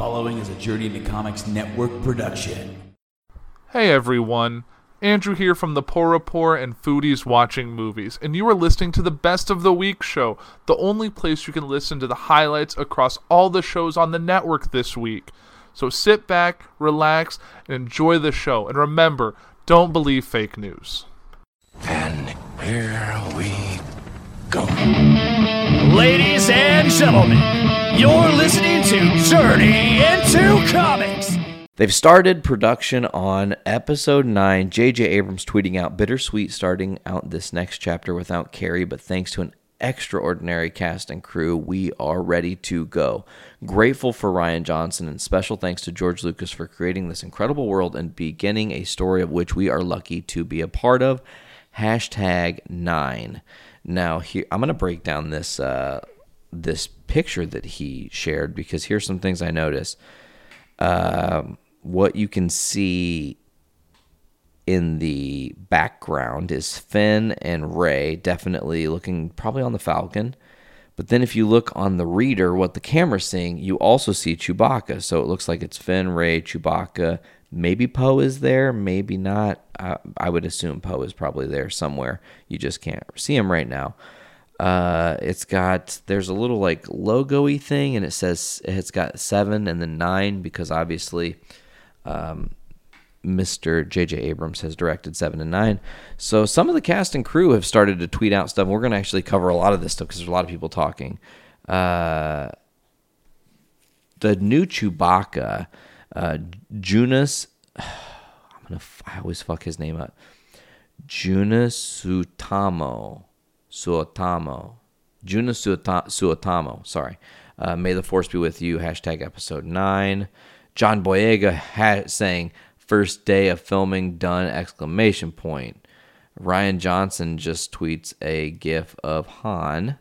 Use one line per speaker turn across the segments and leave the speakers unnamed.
following is a Journey into Comics Network production.
Hey everyone, Andrew here from the Poor Report and Foodies Watching Movies, and you are listening to the Best of the Week show, the only place you can listen to the highlights across all the shows on the network this week. So sit back, relax, and enjoy the show. And remember, don't believe fake news.
And here we go.
Ladies and gentlemen, you're listening to Journey into Comics.
They've started production on episode 9. J.J. Abrams tweeting out bittersweet starting out this next chapter without Carrie, but thanks to an extraordinary cast and crew, we are ready to go. Grateful for Rian Johnson and special thanks to George Lucas for creating this incredible world and beginning a story of which we are lucky to be a part of. Hashtag 9. Now, here I'm going to break down this uh, this picture that he shared because here's some things I noticed. Um, what you can see in the background is Finn and Rey, definitely looking probably on the Falcon. But then if you look on the reader, what the camera's seeing, you also see Chewbacca. So it looks like it's Finn, Rey, Chewbacca. Maybe Poe is there, maybe not. I, I would assume Poe is probably there somewhere. You just can't see him right now. Uh, it's got there's a little like logo-y thing, and it says it's got seven and then nine because obviously um, Mr. J.J. Abrams has directed seven and nine. So some of the cast and crew have started to tweet out stuff. We're going to actually cover a lot of this stuff because there's a lot of people talking. Uh, the new Chewbacca, uh, Joonas. I'm gonna. I always fuck his name up. Joonas Suotamo. Suotamo. Joonas Suotamo. Sorry. Uh, May the Force be with you. Hashtag episode nine. John Boyega ha- saying first day of filming done exclamation point. Rian Johnson just tweets a gif of Han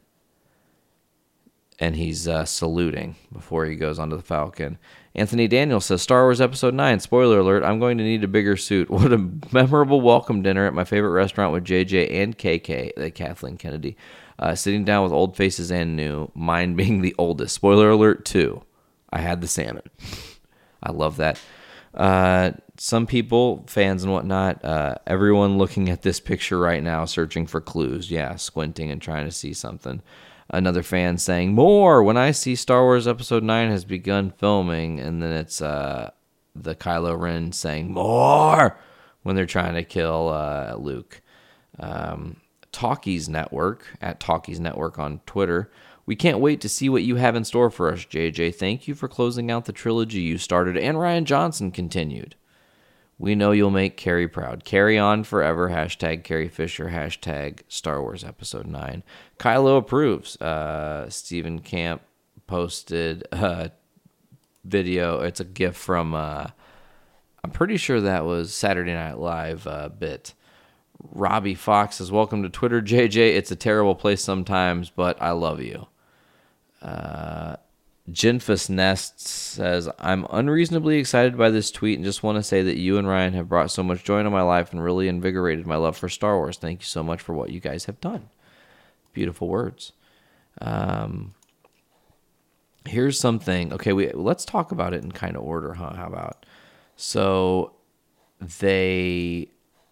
and he's uh, saluting before he goes onto the Falcon. Anthony Daniels says Star Wars Episode 9, spoiler alert, I'm going to need a bigger suit. What a memorable welcome dinner at my favorite restaurant with JJ and KK, the uh, Kathleen Kennedy. Uh, sitting down with old faces and new, mine being the oldest. Spoiler alert, too. I had the salmon. I love that. Uh, some people, fans and whatnot, uh, everyone looking at this picture right now, searching for clues. Yeah, squinting and trying to see something. Another fan saying, More! When I see Star Wars Episode 9 has begun filming, and then it's uh, the Kylo Ren saying, More! when they're trying to kill uh, Luke. Um, Talkies Network, at Talkies Network on Twitter, we can't wait to see what you have in store for us, JJ. Thank you for closing out the trilogy you started and Rian Johnson continued. We know you'll make Carrie proud. Carry on forever. Hashtag Carrie Fisher. Hashtag Star Wars Episode 9. Kylo approves. Uh, Stephen Camp posted a video. It's a gift from, uh, I'm pretty sure that was Saturday Night Live uh, bit. Robbie Fox says, Welcome to Twitter, JJ. It's a terrible place sometimes, but I love you. Uh, Jinfus Nest says, I'm unreasonably excited by this tweet and just want to say that you and Rian have brought so much joy into my life and really invigorated my love for Star Wars. Thank you so much for what you guys have done. Beautiful words. Um, here's something. Okay, we let's talk about it in kind of order, huh? How about? So they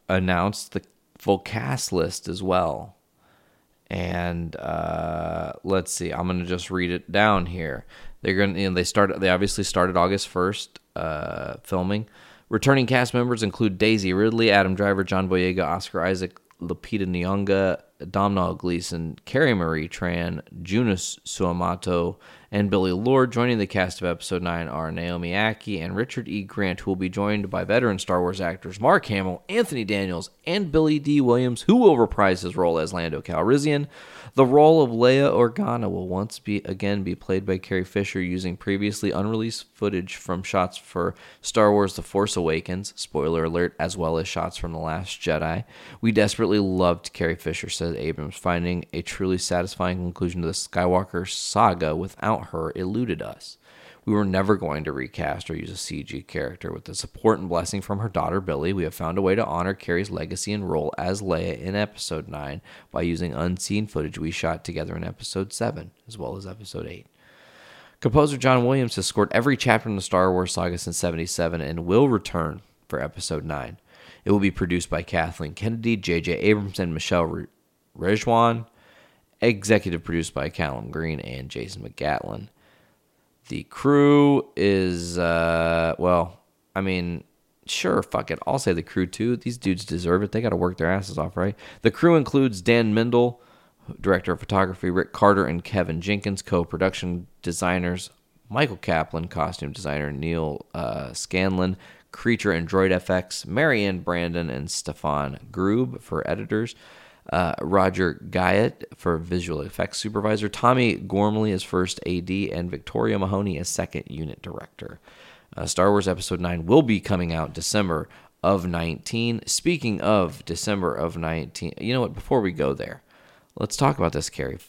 announced the full cast list as well and uh, let's see. I'm gonna just read it down here. They're gonna, you know, they started. They obviously started August 1st uh, filming. Returning cast members include Daisy Ridley, Adam Driver, John Boyega, Oscar Isaac, Lupita Nyong'o, Domhnall Gleeson, Carrie Marie Tran, Joonas Suamato, and Billie Lourd. Joining the cast of Episode 9 are Naomi Ackie and Richard E. Grant, who will be joined by veteran Star Wars actors Mark Hamill, Anthony Daniels, and Billy Dee Williams, who will reprise his role as Lando Calrissian. The role of Leia Organa will once be again be played by Carrie Fisher using previously unreleased footage from shots for Star Wars The Force Awakens, spoiler alert, as well as shots from The Last Jedi. We desperately loved Carrie Fisher, said Abrams, finding a truly satisfying conclusion to the Skywalker saga without her eluded us. We were never going to recast or use a CG character. With the support and blessing from her daughter Billie, we have found a way to honor Carrie's legacy and role as Leia in Episode 9 by using unseen footage we shot together in Episode 7, as well as Episode 8. Composer John Williams has scored every chapter in the Star Wars saga since 77 and will return for episode 9. It will be produced by Kathleen Kennedy, J.J. Abrams, and Michelle Re- Rejwan. Executive produced by Callum Greene and Jason McGatlin. The crew is, uh, well, I mean, sure, fuck it. I'll say the crew too. These dudes deserve it. They got to work their asses off, right? The crew includes Dan Mindel, director of photography, Rick Carter, and Kevin Jenkins, co production designers, Michael Kaplan, costume designer, Neil uh, Scanlan, Creature and Droid FX, Maryann Brandon, and Stefan Grube for editors. Uh, Roger Guyett for visual effects supervisor, Tommy Gormley as first AD, and Victoria Mahoney as second unit director. Uh, Star Wars Episode 9 will be coming out December of 19. Speaking of December of 19, you know what? Before we go there, let's talk about this Carrie,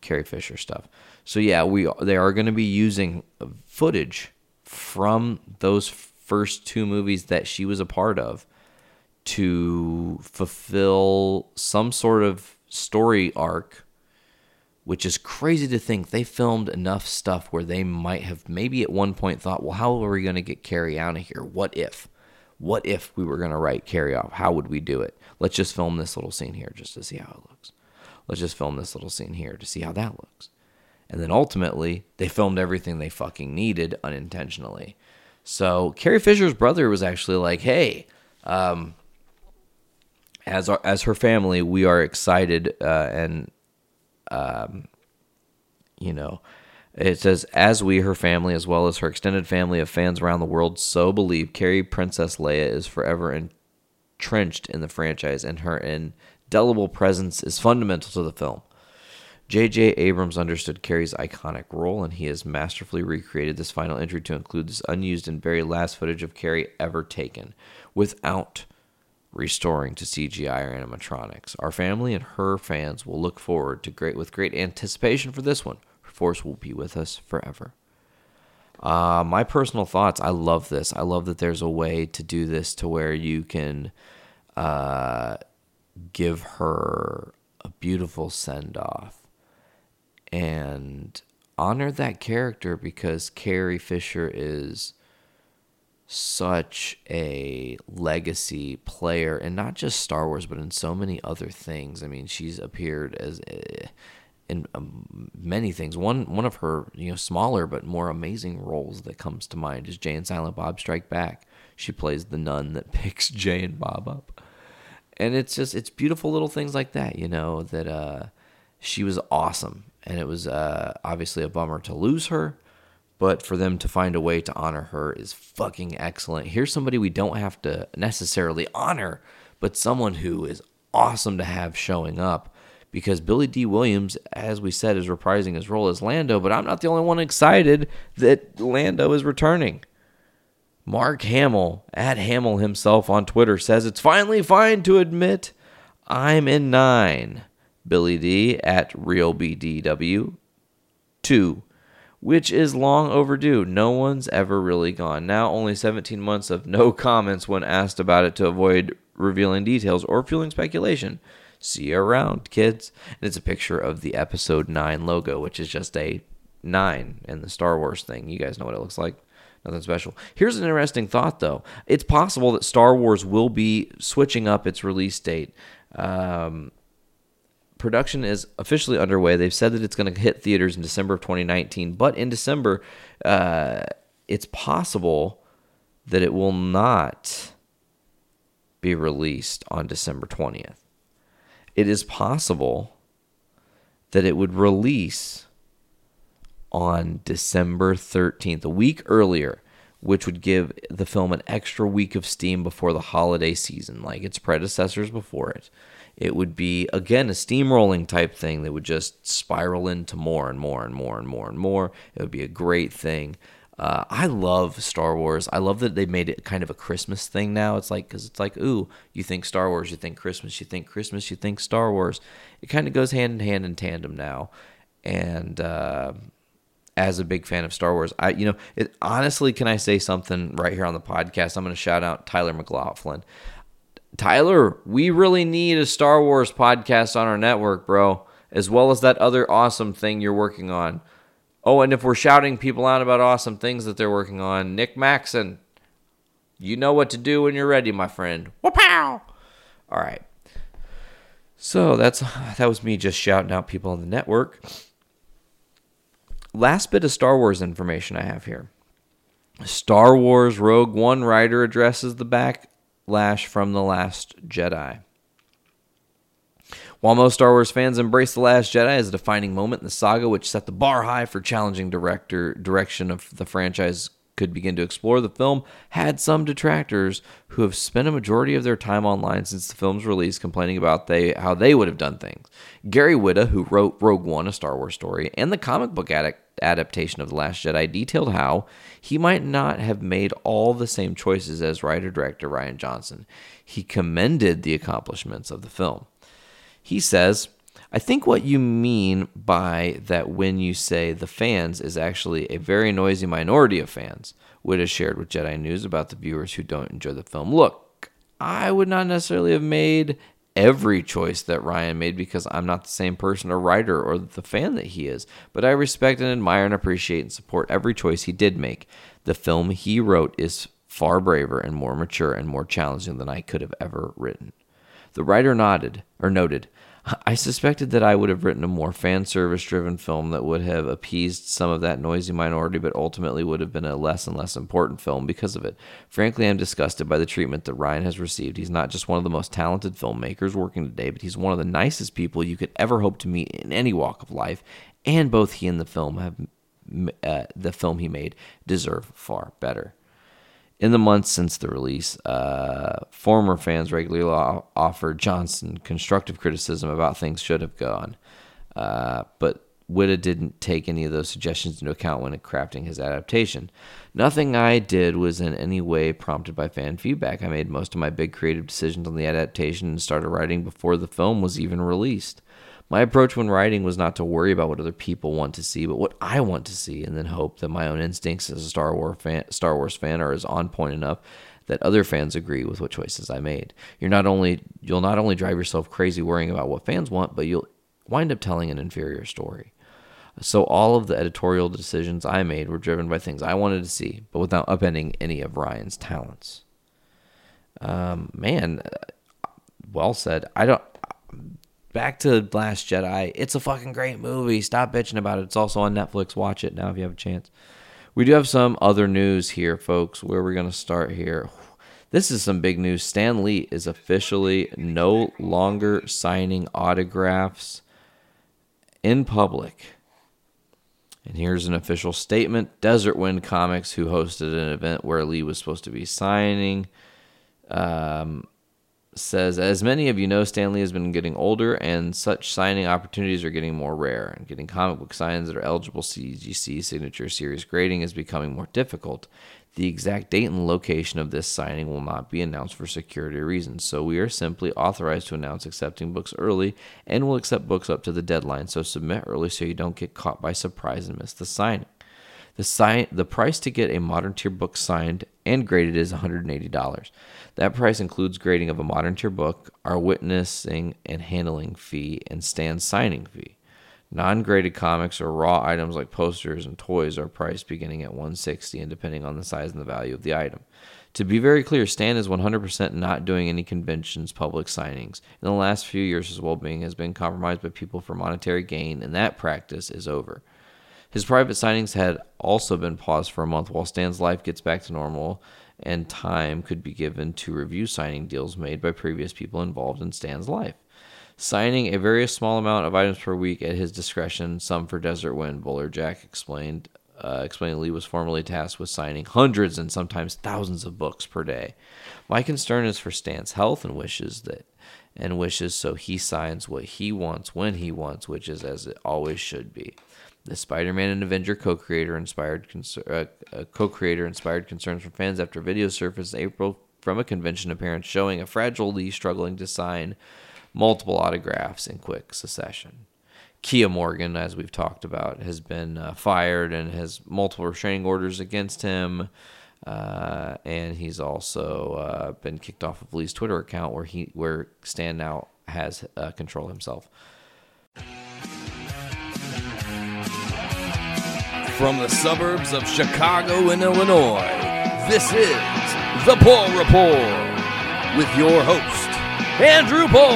Carrie Fisher stuff. So yeah, we they are going to be using footage from those first two movies that she was a part of to fulfill some sort of story arc which is crazy to think they filmed enough stuff where they might have maybe at one point thought, well, how are we going to get Carrie out of here? What if? What if we were going to write Carrie off? How would we do it? Let's just film this little scene here just to see how it looks. Let's just film this little scene here to see how that looks. And then ultimately, they filmed everything they fucking needed unintentionally. So Carrie Fisher's brother was actually like, hey, um, as our, as her family, we are excited uh, and um, you know, it says, as we, her family, as well as her extended family of fans around the world, so believe Carrie Princess Leia is forever entrenched in the franchise, and her indelible presence is fundamental to the film. J.J. Abrams understood Carrie's iconic role, and he has masterfully recreated this final entry to include this unused and very last footage of Carrie ever taken, without restoring to CGI or animatronics. Our family and her fans will look forward to great with great anticipation for this one. Force will be with us forever. Uh, my personal thoughts. I love this. I love that there's a way to do this to where you can uh, give her a beautiful send off and honor that character because Carrie Fisher is such a legacy player and not just Star Wars but in so many other things. I mean, she's appeared as uh, in um, many things. One one of her, you know, smaller but more amazing roles that comes to mind is Jay and Silent Bob Strike Back. She plays the nun that picks Jay and Bob up. And it's just it's beautiful little things like that, you know, that uh she was awesome and it was uh obviously a bummer to lose her but for them to find a way to honor her is fucking excellent. Here's somebody we don't have to necessarily honor, but someone who is awesome to have showing up because Billy Dee Williams, as we said, is reprising his role as Lando, but I'm not the only one excited that Lando is returning. Mark Hamill, at Hamill himself on Twitter, says it's finally fine to admit I'm in nine. Billy Dee at RealBDW. Two which is long overdue. No one's ever really gone. Now, only 17 months of no comments when asked about it to avoid revealing details or fueling speculation. See you around, kids. And it's a picture of the episode 9 logo, which is just a 9 in the Star Wars thing. You guys know what it looks like. Nothing special. Here's an interesting thought, though. It's possible that Star Wars will be switching up its release date. Um, production is officially underway. They've said that it's going to hit theaters in December of 2019, but in December, uh, it's possible that it will not be released on December 20th. It is possible that it would release on December 13th, a week earlier, which would give the film an extra week of steam before the holiday season, like its predecessors before it it would be again a steamrolling type thing that would just spiral into more and more and more and more and more. It would be a great thing. Uh, I love Star Wars. I love that they made it kind of a Christmas thing now. It's like because it's like, ooh, you think Star Wars, you think Christmas, you think Christmas, you think Star Wars. It kind of goes hand in hand in tandem now. And uh, as a big fan of Star Wars, I you know, it, honestly, can I say something right here on the podcast? I'm going to shout out Tyler McLaughlin. Tyler, we really need a Star Wars podcast on our network, bro, as well as that other awesome thing you're working on. Oh, and if we're shouting people out about awesome things that they're working on, Nick Maxon, you know what to do when you're ready, my friend. Whoop-pow! All right. So that's that was me just shouting out people on the network. Last bit of Star Wars information I have here. Star Wars Rogue One writer addresses the backlash from The Last Jedi. While most Star Wars fans embrace The Last Jedi as a defining moment in the saga, which set the bar high for challenging director direction of the franchise could begin to explore, the film had some detractors who have spent a majority of their time online since the film's release complaining about they how they would have done things. Gary Whitta, who wrote Rogue One, a Star Wars story, and the comic book addict adaptation of The Last Jedi detailed how he might not have made all the same choices as writer director Rian Johnson. He commended the accomplishments of the film. He says, I think what you mean by that when you say the fans is actually a very noisy minority of fans, Whitta shared with Jedi News about the viewers who don't enjoy the film. Look, I would not necessarily have made every choice that Rian made because I'm not the same person or writer or the fan that he is, but I respect and admire and appreciate and support every choice he did make. The film he wrote is far braver and more mature and more challenging than I could have ever written. The writer nodded or noted, I suspected that I would have written a more fan service driven film that would have appeased some of that noisy minority, but ultimately would have been a less and less important film because of it. Frankly, I'm disgusted by the treatment that Rian has received. He's not just one of the most talented filmmakers working today, but he's one of the nicest people you could ever hope to meet in any walk of life. And both he and the film have uh, the film he made deserve far better. In the months since the release, uh, former fans regularly offered Johnson constructive criticism about things should have gone, uh, but Whitta didn't take any of those suggestions into account when crafting his adaptation. Nothing I did was in any way prompted by fan feedback. I made most of my big creative decisions on the adaptation and started writing before the film was even released. My approach when writing was not to worry about what other people want to see, but what I want to see, and then hope that my own instincts as a Star Wars fan, Star Wars fan are as on point enough that other fans agree with what choices I made. You're not only you'll not only drive yourself crazy worrying about what fans want, but you'll wind up telling an inferior story. So all of the editorial decisions I made were driven by things I wanted to see, but without upending any of Rian's talents. Um, man, uh, well said. I don't back to Last Jedi. It's a fucking great movie. Stop bitching about it. It's also on Netflix. Watch it now if you have a chance. We do have some other news here, folks. Where we're going to start here. This is some big news. Stan Lee is officially no longer signing autographs in public. And here's an official statement Desert Wind Comics, who hosted an event where Lee was supposed to be signing, um, says, as many of you know, Stan Lee has been getting older, and such signing opportunities are getting more rare. And getting comic book signs that are eligible CGC signature series grading is becoming more difficult. The exact date and location of this signing will not be announced for security reasons, so we are simply authorized to announce accepting books early and will accept books up to the deadline. So submit early so you don't get caught by surprise and miss the signing. The, sign, the price to get a modern tier book signed and graded is $180. That price includes grading of a modern tier book, our witnessing and handling fee, and Stan's signing fee. Non graded comics or raw items like posters and toys are priced beginning at 160 and depending on the size and the value of the item. To be very clear, Stan is 100% not doing any conventions, public signings. In the last few years, his well being has been compromised by people for monetary gain, and that practice is over. His private signings had also been paused for a month while Stan's life gets back to normal and time could be given to review signing deals made by previous people involved in Stan's life. Signing a very small amount of items per week at his discretion, some for Desert Wind, Buller Jack explained. Uh, explained Lee was formerly tasked with signing hundreds and sometimes thousands of books per day. My concern is for Stan's health and wishes that and wishes so he signs what he wants when he wants, which is as it always should be. The Spider-Man and Avenger co-creator inspired uh, uh, co-creator inspired concerns from fans after video surfaced in April from a convention appearance showing a fragile Lee struggling to sign multiple autographs in quick succession. Keya Morgan, as we've talked about, has been uh, fired and has multiple restraining orders against him. Uh, and he's also uh, been kicked off of Lee's Twitter account, where he where Stan now has uh, control himself.
From the suburbs of Chicago and Illinois, this is The Poor Report with your host, Andrew Poor.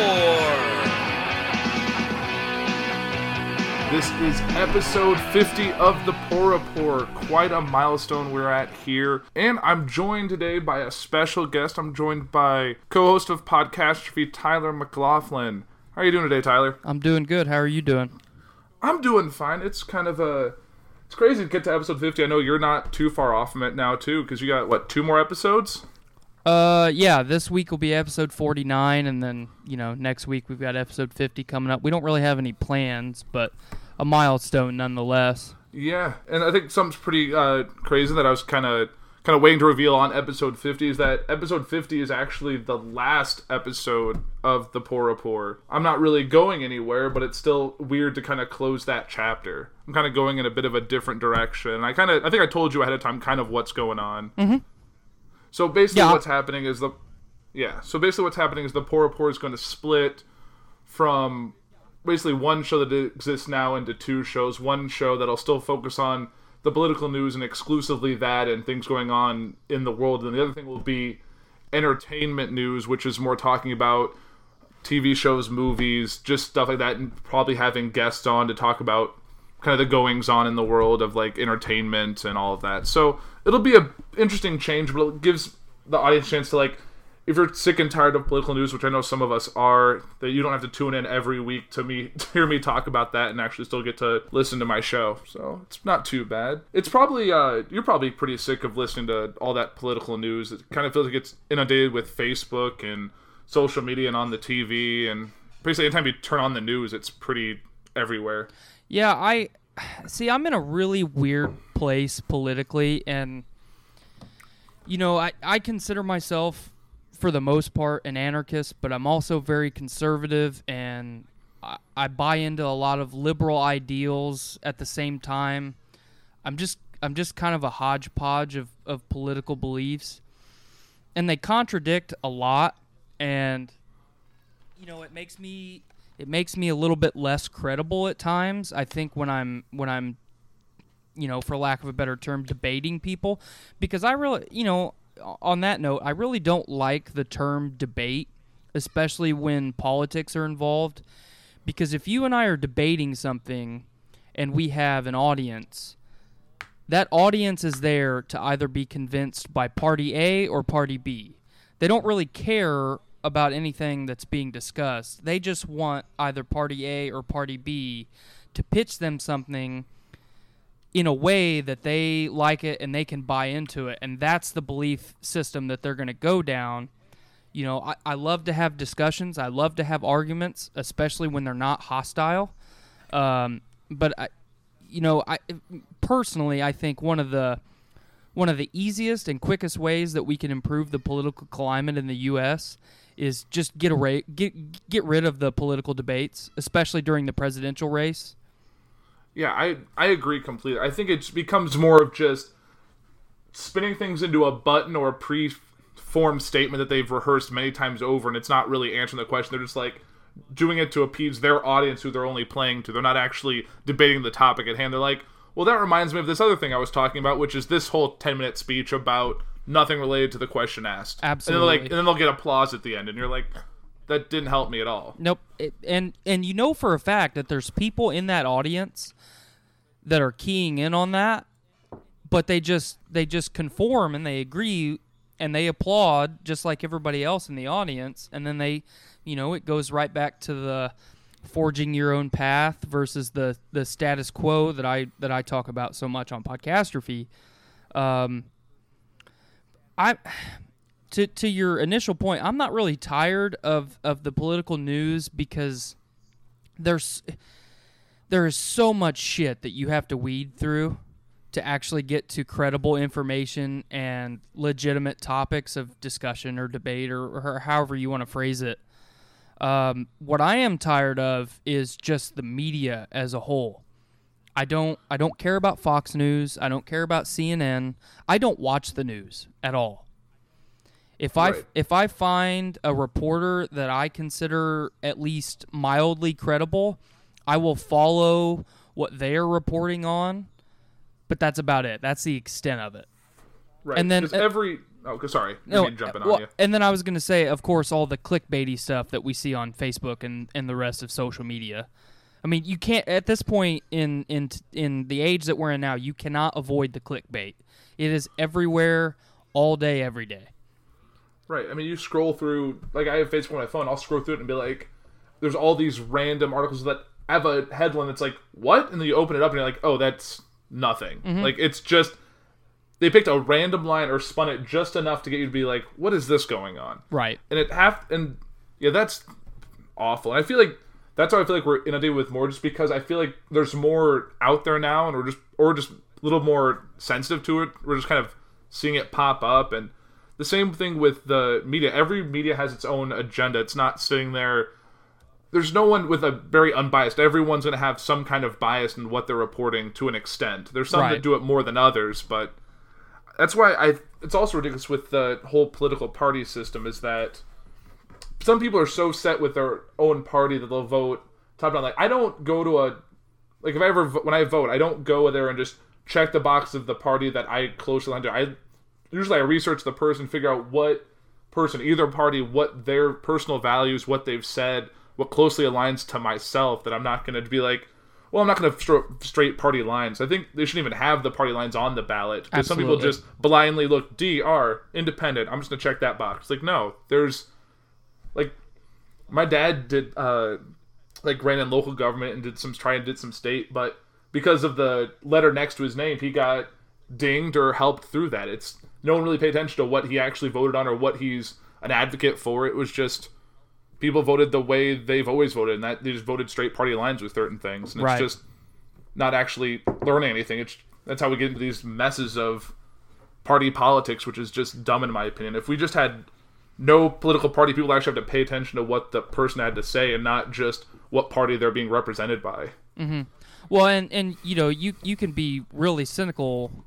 This is episode 50 of the Poor Report. Quite a milestone we're at here. And I'm joined today by a special guest. I'm joined by co host of Podcastrophe, Tyler McLaughlin. How are you doing today, Tyler?
I'm doing good. How are you doing?
I'm doing fine. It's kind of a. It's crazy to get to episode 50. I know you're not too far off from it now, too, because you got, what, two more episodes?
Uh, yeah. This week will be episode 49, and then you know next week we've got episode 50 coming up. We don't really have any plans, but a milestone nonetheless.
Yeah, and I think something's pretty uh, crazy that I was kind of kind of waiting to reveal on episode 50 is that episode 50 is actually the last episode of the Poor Report. I'm not really going anywhere, but it's still weird to kind of close that chapter. I'm kind of going in a bit of a different direction. I kind of I think I told you ahead of time kind of what's going on. Mm-hmm. So basically,
Yeah.
what's happening is the yeah. So basically, what's happening is the Poor Report is going to split from basically one show that exists now into two shows. One show that'll still focus on the political news and exclusively that and things going on in the world. And the other thing will be entertainment news, which is more talking about TV shows, movies, just stuff like that, and probably having guests on to talk about kind of the goings on in the world of like entertainment and all of that. So it'll be a interesting change, but it gives the audience a chance to like if you're sick and tired of political news, which I know some of us are, that you don't have to tune in every week to me to hear me talk about that and actually still get to listen to my show. So it's not too bad. It's probably uh, you're probably pretty sick of listening to all that political news. It kind of feels like it's inundated with Facebook and social media and on the TV and basically anytime you turn on the news, it's pretty everywhere.
Yeah, I see. I'm in a really weird place politically, and you know, I I consider myself, for the most part, an anarchist, but I'm also very conservative, and I, I buy into a lot of liberal ideals. At the same time, I'm just I'm just kind of a hodgepodge of of political beliefs, and they contradict a lot, and you know, it makes me it makes me a little bit less credible at times. I think when I'm when I'm you know, for lack of a better term, debating people because I really, you know, on that note, I really don't like the term debate, especially when politics are involved because if you and I are debating something and we have an audience, that audience is there to either be convinced by party A or party B. They don't really care about anything that's being discussed. They just want either party A or party B to pitch them something in a way that they like it and they can buy into it. And that's the belief system that they're going to go down. You know, I, I love to have discussions. I love to have arguments, especially when they're not hostile. Um, but I, you know, I personally, I think one of the one of the easiest and quickest ways that we can improve the political climate in the U.S. is just get a get get rid of the political debates, especially during the presidential race.
Yeah, I I agree completely. I think it becomes more of just spinning things into a button or a pre-formed statement that they've rehearsed many times over, and it's not really answering the question. They're just like doing it to appease their audience who they're only playing to. They're not actually debating the topic at hand. They're like, well, that reminds me of this other thing I was talking about, which is this whole ten-minute speech about nothing related to the question asked.
Absolutely.
And, like, and then they'll get applause at the end, and you're like, that didn't help me at all.
Nope. It, and and you know for a fact that there's people in that audience that are keying in on that, but they just they just conform and they agree and they applaud just like everybody else in the audience, and then they, you know, it goes right back to the forging your own path versus the the status quo that I that I talk about so much on podcastrophe. Um, I to to your initial point, I'm not really tired of of the political news because there's there is so much shit that you have to weed through to actually get to credible information and legitimate topics of discussion or debate or, or however you want to phrase it. Um, what I am tired of is just the media as a whole. I don't I don't care about Fox News. I don't care about CNN. I don't watch the news at all. If I
Right.
if I find a reporter that I consider at least mildly credible, I will follow what they are reporting on. but that's about it. That's the extent of it.
Right.
And then, uh,
every oh, sorry,
No,
jumping
well,
on you.
and then I was gonna say, of course, all the clickbaity stuff that we see on Facebook and, and the rest of social media. I mean, you can't at this point in in in the age that we're in now, you cannot avoid the clickbait. It is everywhere, all day, every day.
Right. I mean, you scroll through, like, I have Facebook on my phone. I'll scroll through it and be like, there's all these random articles that have a headline that's like, what? And then you open it up and you're like, oh, that's nothing. Mm-hmm. Like, it's just, they picked a random line or spun it just enough to get you to be like, what is this going on?
Right.
And it have, and yeah, that's awful. And I feel like that's why I feel like we're inundated with more just because I feel like there's more out there now and we're just, or just a little more sensitive to it. We're just kind of seeing it pop up and, the same thing with the media. Every media has its own agenda. It's not sitting there. There's no one with a very unbiased. Everyone's going to have some kind of bias in what they're reporting to an extent. There's some
Right.
that do it more than others, but that's why I. It's also ridiculous with the whole political party system. Is that some people are so set with their own party that they'll vote top down. Like I don't go to a like if I ever when I vote, I don't go there and just check the box of the party that I closely align to. I usually I research the person, figure out what person, either party, what their personal values, what they've said, what closely aligns to myself. That I'm not going to be like, well, I'm not going to stro- straight party lines. I think they shouldn't even have the party lines on the ballot because some people just blindly look DR independent. I'm just going to check that box. Like no, there's like my dad did uh like ran in local government and did some try and did some state, but because of the letter next to his name, he got dinged or helped through that. It's no one really paid attention to what he actually voted on or what he's an advocate for. It was just people voted the way they've always voted, and that they just voted straight party lines with certain things, and
Right.
it's just not actually learning anything. It's that's how we get into these messes of party politics, which is just dumb in my opinion. If we just had no political party, people actually have to pay attention to what the person had to say and not just what party they're being represented by. Mm-hmm.
Well, and and you know, you you can be really cynical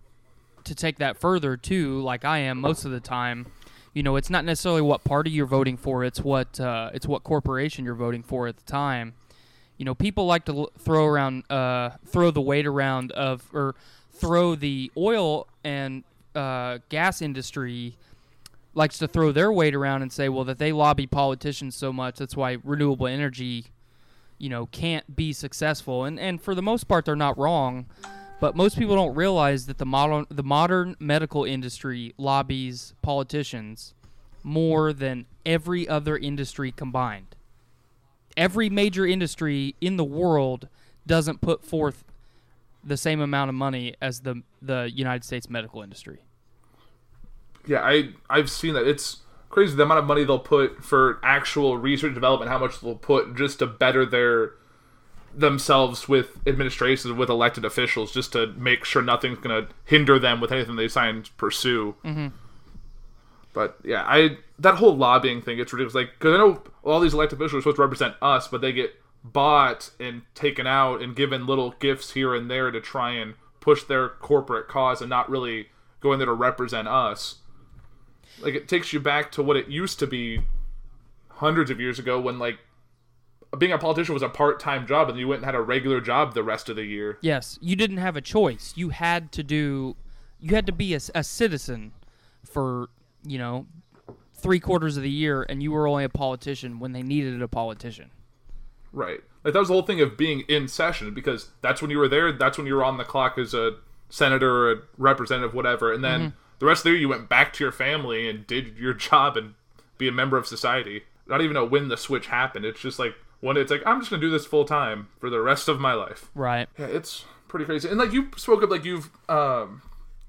to take that further too, like I am most of the time. You know, it's not necessarily what party you're voting for; it's what uh, it's what corporation you're voting for at the time. You know, people like to l- throw around, uh, throw the weight around of, or throw the oil and uh, gas industry likes to throw their weight around and say, well, that they lobby politicians so much, that's why renewable energy you know can't be successful and and for the most part they're not wrong but most people don't realize that the modern the modern medical industry lobbies politicians more than every other industry combined every major industry in the world doesn't put forth the same amount of money as the the United States medical industry
Yeah, I I've seen that. It's crazy the amount of money they'll put for actual research development, how much they'll put just to better their themselves with administrations with elected officials just to make sure nothing's going to hinder them with anything they sign to pursue. Mm-hmm. But yeah, I that whole lobbying thing it's ridiculous. Like because I know all these elected officials are supposed to represent us, but they get bought and taken out and given little gifts here and there to try and push their corporate cause and not really go in there to represent us. Like it takes you back to what it used to be hundreds of years ago when like being a politician was a part-time job and you went and had a regular job the rest of the year.
Yes, you didn't have a choice. You had to do, you had to be a, a citizen for, you know, three quarters of the year, and you were only a politician when they needed a politician.
Right. Like that was the whole thing of being in session because that's when you were there. That's when you were on the clock as a senator or a representative, whatever. And then mm-hmm. the rest of the year you went back to your family and did your job and be a member of society. Not even know when the switch happened. It's just like one. It's like I'm just gonna do this full time for the rest of my life.
Right.
Yeah, it's pretty crazy. And like you spoke of, like you've um,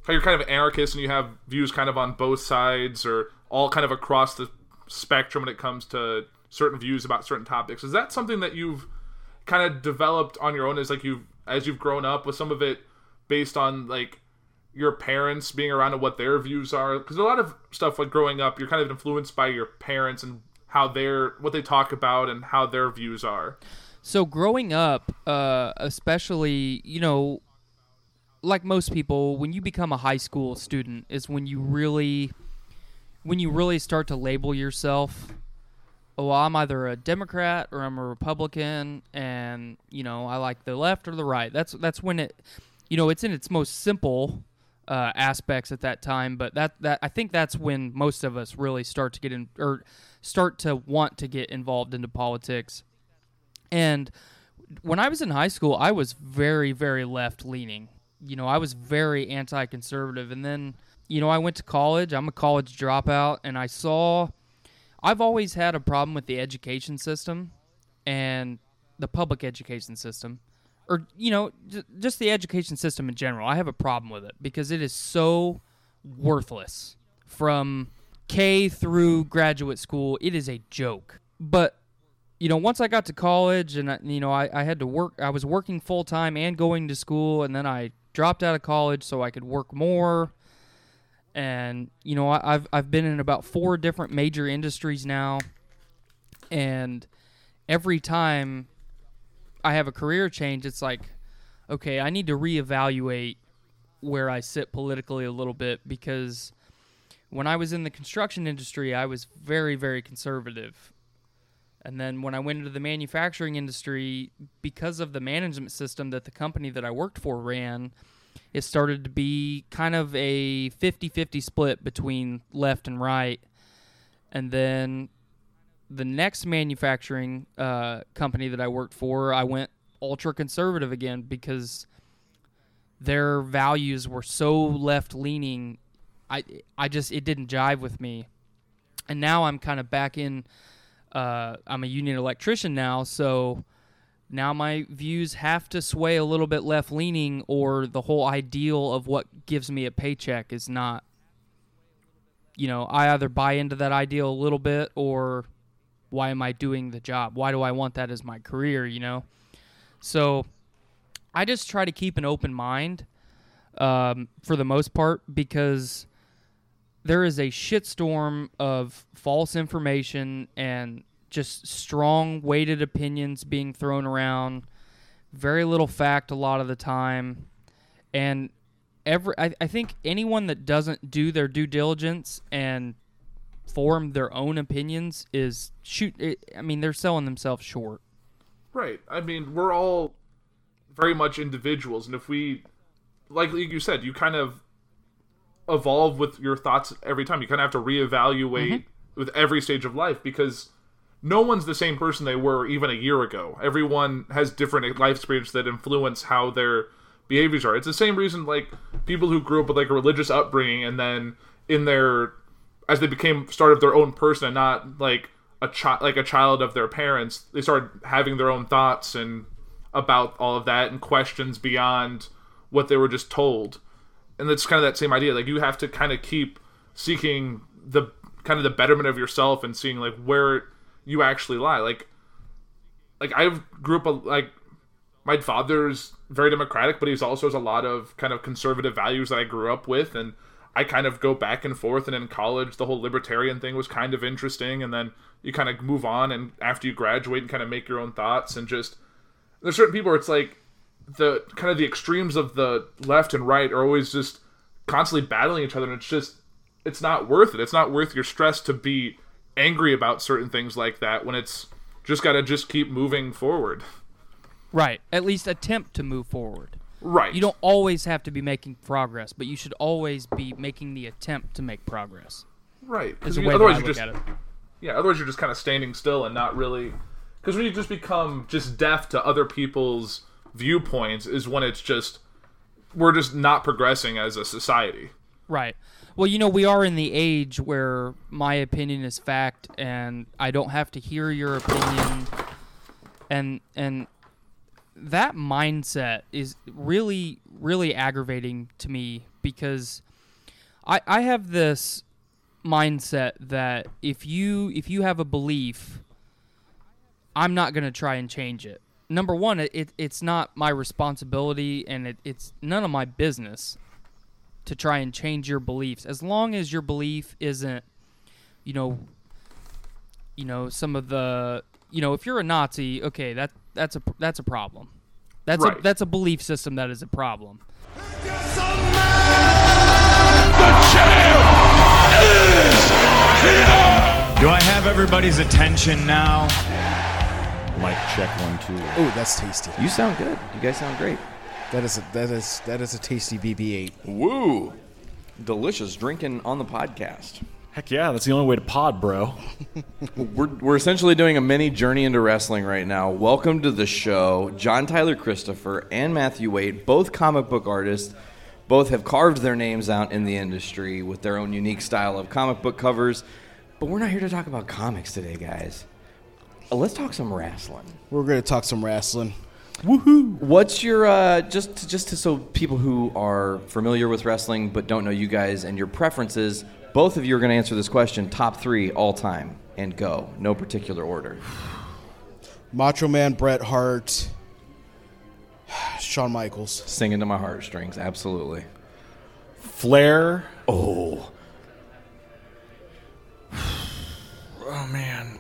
how you're kind of an anarchist and you have views kind of on both sides or all kind of across the spectrum when it comes to certain views about certain topics. Is that something that you've kind of developed on your own as like you've as you've grown up with some of it based on like your parents being around and what their views are because a lot of stuff like growing up you're kind of influenced by your parents and how they're what they talk about and how their views are
So growing up, uh, especially, you know, like most people, when you become a high school student, is when you really, when you really start to label yourself. Oh, I'm either a Democrat or I'm a Republican, and you know I like the left or the right. That's that's when it, you know, it's in its most simple uh, aspects at that time, but that that I think that's when most of us really start to get in or start to want to get involved into politics. And when I was in high school, I was very very left leaning. You know, I was very anti-conservative, and then you know I went to college. I'm a college dropout, and I saw. I've always had a problem with the education system and the public education system or you know just the education system in general i have a problem with it because it is so worthless from k through graduate school it is a joke. But you know once i got to college and uh, you know I, I had to work i was working full-time and going to school and then i dropped out of college so i could work more. And you know I, i've i've been in about four different major industries now. And every time I have a career change, it's like, okay, I need to reevaluate where I sit politically a little bit because when I was in the construction industry, I was very, very conservative. And then when I went into the manufacturing industry, because of the management system that the company that I worked for ran, it started to be kind of a 50 50 split between left and right. And then the next manufacturing uh, company that I worked for, I went ultra conservative again because their values were so left leaning. I I just it didn't jive with me, and now I'm kind of back in. Uh, I'm a union electrician now, so now my views have to sway a little bit left leaning, or the whole ideal of what gives me a paycheck is not. You know, I either buy into that ideal a little bit, or why am I doing the job? Why do I want that as my career? You know, so I just try to keep an open mind um, for the most part because there is a shitstorm of false information and just strong weighted opinions being thrown around. Very little fact a lot of the time, and every I, I think anyone that doesn't do their due diligence and form their own opinions is shoot. It, I mean, they're selling themselves short.
Right. I mean, we're all very much individuals, and if we, like you said, you kind of evolve with your thoughts every time. You kind of have to reevaluate mm-hmm. with every stage of life because no one's the same person they were even a year ago. Everyone has different life experiences that influence how their behaviors are. It's the same reason like people who grew up with like a religious upbringing and then in their as they became started of their own person and not like a child like a child of their parents, they started having their own thoughts and about all of that and questions beyond what they were just told. And it's kind of that same idea. Like you have to kind of keep seeking the kind of the betterment of yourself and seeing like where you actually lie. Like like I grew up a, like my father's very democratic, but he's also has a lot of kind of conservative values that I grew up with, and I kind of go back and forth. And in college, the whole libertarian thing was kind of interesting, and then you kind of move on, and after you graduate, and kind of make your own thoughts, and just there's certain people where it's like the kind of the extremes of the left and right are always just constantly battling each other, and it's just it's not worth it. It's not worth your stress to be angry about certain things like that when it's just got to just keep moving forward.
Right. At least attempt to move forward.
Right.
You don't always have to be making progress, but you should always be making the attempt to make progress.
Right. Because
way
otherwise you're just yeah. Otherwise you're just kind of standing still and not really. Because when you just become just deaf to other people's viewpoints is when it's just we're just not progressing as a society.
Right. Well, you know, we are in the age where my opinion is fact and I don't have to hear your opinion. And and that mindset is really really aggravating to me because I I have this mindset that if you if you have a belief I'm not going to try and change it. Number 1, it, it it's not my responsibility and it, it's none of my business to try and change your beliefs. As long as your belief isn't you know you know some of the you know if you're a nazi okay that that's a that's a problem. That's a that's a belief system that is a problem.
Do I have everybody's attention now?
Mic check one two.
Oh, that's tasty.
You sound good. You guys sound great.
That is a, that is that is a tasty BB-8.
Woo! Delicious drinking on the podcast.
Heck yeah, that's the only way to pod, bro.
We're, we're essentially doing a mini journey into wrestling right now. Welcome to the show. John Tyler Christopher and Matthew Wade, both comic book artists, both have carved their names out in the industry with their own unique style of comic book covers. But we're not here to talk about comics today, guys. Uh, Let's talk some wrestling.
We're gonna talk some wrestling. Woohoo!
What's your uh, just to, just to, so people who are familiar with wrestling but don't know you guys and your preferences? Both of you are going to answer this question: top three all time, and go. No particular order.
Macho Man, Bret Hart, Shawn Michaels.
Singing to my heartstrings, absolutely.
Flair.
Oh,
Oh man.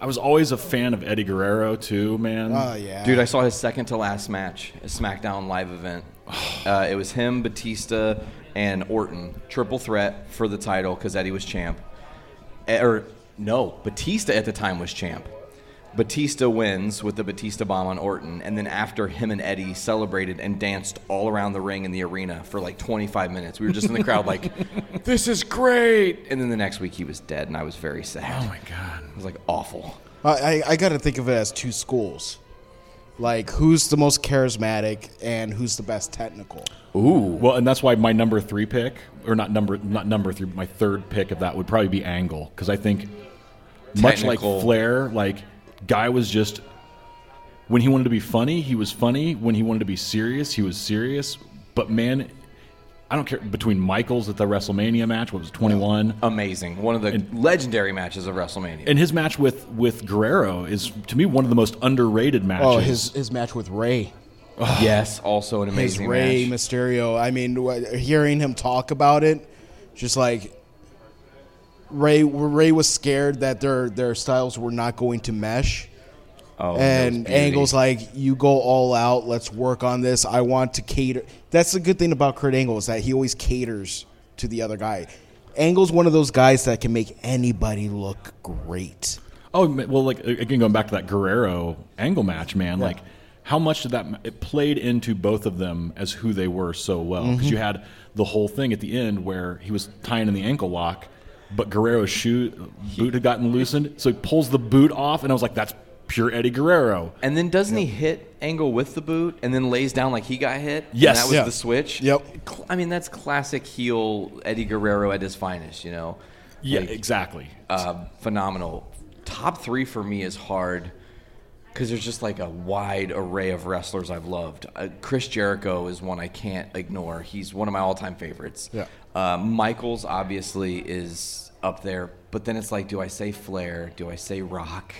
I was always a fan of Eddie Guerrero too, man.
Oh yeah,
dude, I saw his second to last match, a SmackDown live event. Uh, it was him, Batista, and Orton, triple threat for the title because Eddie was champ. Eh, Or no, Batista at the time was champ. Batista wins with the Batista bomb on Orton, and then after him and Eddie celebrated and danced all around the ring in the arena for like 25 minutes, we were just in the crowd like, "This is great!" And then the next week he was dead, and I was very sad.
Oh my god.
It was like awful.
I, I, I got to think of it as two schools. Like who's the most charismatic and who's the best technical.
Ooh,
Well, and that's why my number three pick, or not number, not number three, my third pick of that would probably be Angle, because I think, much like Flair, like guy was just when he wanted to be funny, he was funny. When he wanted to be serious, he was serious. But man, I don't care between Michaels at the WrestleMania match, what was twenty one,
amazing! One of the legendary matches of WrestleMania.
and his match with with Guerrero is to me one of the most underrated oh, matches.
Oh, his his match with Ray.
yes, also an amazing match.
his Ray
match.
Mysterio. I mean, wh- hearing him talk about it, just like Ray, Ray was scared that their their styles were not going to mesh.
Oh,
and. Angle's like, you go all out. Let's work on this. I want to cater. That's the good thing about Kurt Angle is that he always caters to the other guy. Angle's one of those guys that can make anybody look great.
Oh well, like again, going back to that Guerrero Angle match, man. Like, how much did that it played into both of them as who they were so well? Because
Mhm.
you had the whole thing at the end where he was tying in the ankle lock, but Guerrero's shoe boot had gotten loosened, so he pulls the boot off, and I was like, that's pure Eddie Guerrero.
And then doesn't he hit Angle with the boot and then lays down like he got hit? And
Yes.
that was
Yeah.
the switch.
Yep.
Cl- I mean, that's classic heel Eddie Guerrero at his finest. You know.
Yeah,
Like,
exactly.
uh, phenomenal. Top three for me is hard because there's just like a wide array of wrestlers I've loved. Uh, Chris Jericho is one I can't ignore. He's one of my all-time favorites.
Yeah.
Uh, Michaels obviously is up there, but then it's like, do I say Flair? Do I say Rock?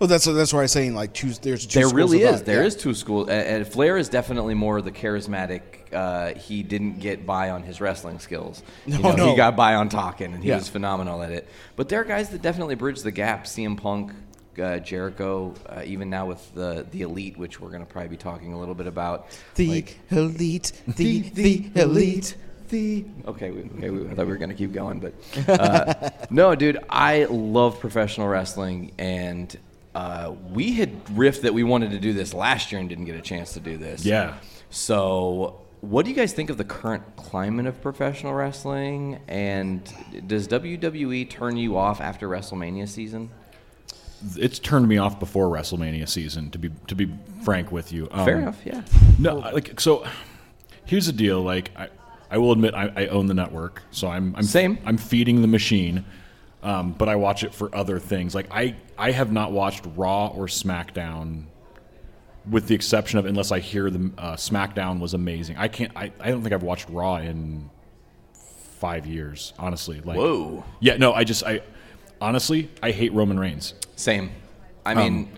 Well, that's that's why I'm saying like two. There's two.
There really is. There
Yeah.
is two schools. And, Flair is definitely more the charismatic. Uh, he didn't get by on his wrestling skills. You
No,
know,
no.
He got by on talking, and he
Yeah.
was phenomenal at it. But there are guys that definitely bridge the gap. CM Punk, uh, Jericho, uh, even now with the the Elite, which we're going to probably be talking a little bit about.
The
Like,
elite, the the elite.
the okay, we, okay we, I thought we were gonna keep going, but uh, no, dude, I love professional wrestling, and uh, we had riffed that we wanted to do this last year and didn't get a chance to do this.
Yeah.
So, what do you guys think of the current climate of professional wrestling? And does WWE turn you off after WrestleMania season?
It's turned me off before WrestleMania season. To be to be frank with you, Um,
Fair enough, yeah.
No, like so. Here's the deal. Like I, I will admit I, I own the network, so I'm, I'm
Same.
I'm feeding the machine, um, but I watch it for other things. Like I I have not watched Raw or SmackDown, with the exception of unless I hear the uh, SmackDown was amazing. I can't. I, I don't think I've watched Raw in five years. Honestly, like
Whoa.
Yeah, no. I just I honestly I hate Roman Reigns.
Same. I mean, um,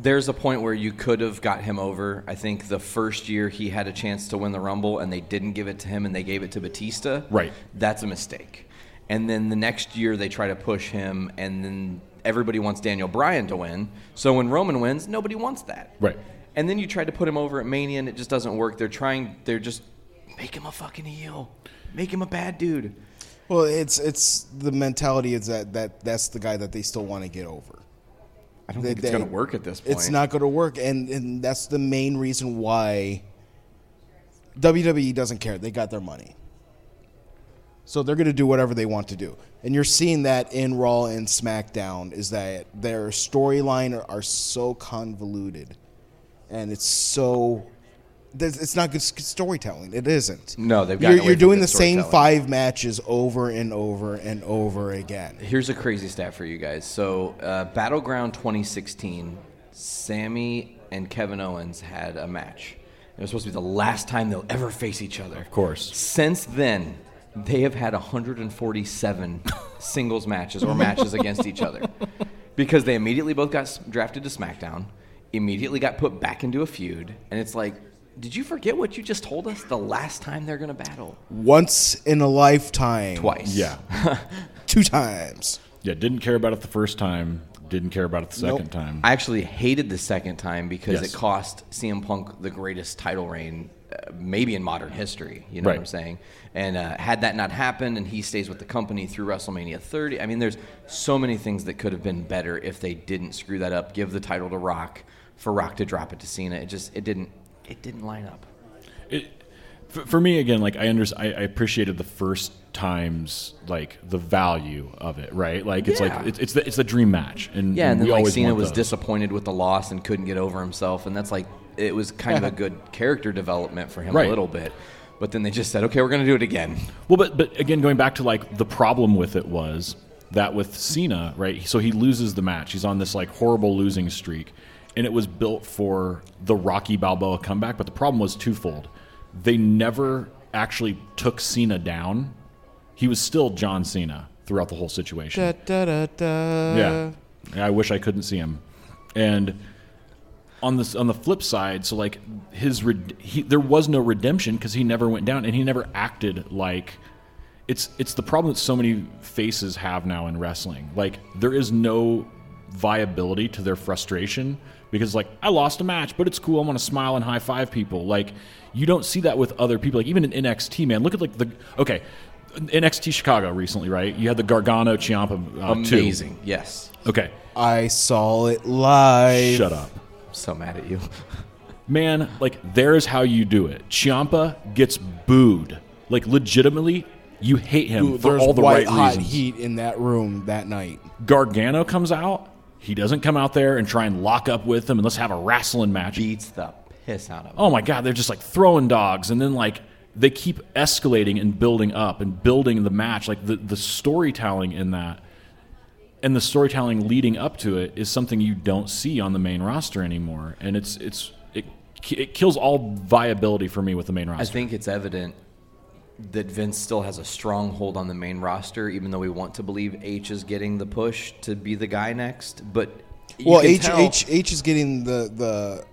there's a point where you could have got him over. I think the first year he had a chance to win the Rumble and they didn't give it to him and they gave it to Batista.
Right.
That's a mistake. And then the next year they try to push him and then everybody wants Daniel Bryan to win. So when Roman wins, nobody wants that.
Right.
And then you try to put him over at Mania and it just doesn't work. They're trying, they're just, make him a fucking heel. Make him a bad dude.
Well, it's it's the mentality is that that that's the guy that they still want to get over.
I don't think it's gonna work at this point.
It's not going to work, and and that's the main reason why WWE doesn't care. They got their money, so they're going to do whatever they want to do. And you're seeing that in Raw and SmackDown is that their storyline are, are so convoluted, and it's so. It's not good storytelling. It isn't.
No, they've gotten
You're, you're doing the same five matches over and over and over again.
Here's a crazy stat for you guys. So, uh, Battleground 2016, Sami and Kevin Owens had a match. It was supposed to be the last time they'll ever face each other. Of
course.
Since then, they have had 147 singles matches or matches against each other because they immediately both got drafted to SmackDown, immediately got put back into a feud, and it's like, did you forget what you just told us the last time they're going to battle?
Once in a lifetime.
Twice.
Yeah.
Two times.
Yeah, didn't care about it the first time. Didn't care about it the second
Nope.
time.
I actually hated the second time because
Yes.
it cost CM Punk the greatest title reign, uh, maybe in modern history. You know what I'm saying? And uh, had that not happened, and he stays with the company through WrestleMania 30, I mean, there's so many things that could have been better if they didn't screw that up. Give the title to Rock for Rock to drop it to Cena. It just it didn't it didn't line up.
it, for, for me again like i under I, I appreciated the first times like the value of it right like it's
Yeah.
like it's, it's the it's the dream match and,
Yeah, and
we
then like Cena was
those.
disappointed with the loss and couldn't get over himself, and that's like it was kind of a good character development for him
Right.
a little bit. But then they just said, okay, we're going to do it again.
well but but again going back to like the problem with it was that with Cena right so he loses the match he's on this like horrible losing streak and it was built for the Rocky Balboa comeback but the problem was twofold they never actually took Cena down he was still John Cena throughout the whole situation
Da, da, da.
Yeah, I wish I couldn't see him. And on this on the flip side, so like his red- he, there was no redemption because he never went down and he never acted like it's it's the problem that so many faces have now in wrestling. Like there is no viability to their frustration because like I lost a match, but it's cool. I want to smile and high five people. Like you don't see that with other people. Like even in NXT, man, look at like the okay. NXT Chicago recently, right? You had the Gargano Ciampa uh, two.
Amazing. Yes.
Okay,
I saw it live.
shut up.
I'm So mad at you.
Man, like there's how you do it. Ciampa gets booed. Like legitimately, you hate him
Dude,
for all the
white
right
hot
reasons.
heat in that room that night.
Gargano comes out. He doesn't come out there and try and lock up with him and let's have a wrestling match.
Beats the piss out of him.
Oh my god, they're just like throwing dogs and then like they keep escalating and building up and building the match. Like the, the storytelling in that and the storytelling leading up to it is something you don't see on the main roster anymore. And it's it's it, it kills all viability for me with the main roster.
I think it's evident that Vince still has a strong hold on the main roster, even though we want to believe H is getting the push to be the guy next. But you
Well,
can
H,
tell-
H H is getting the the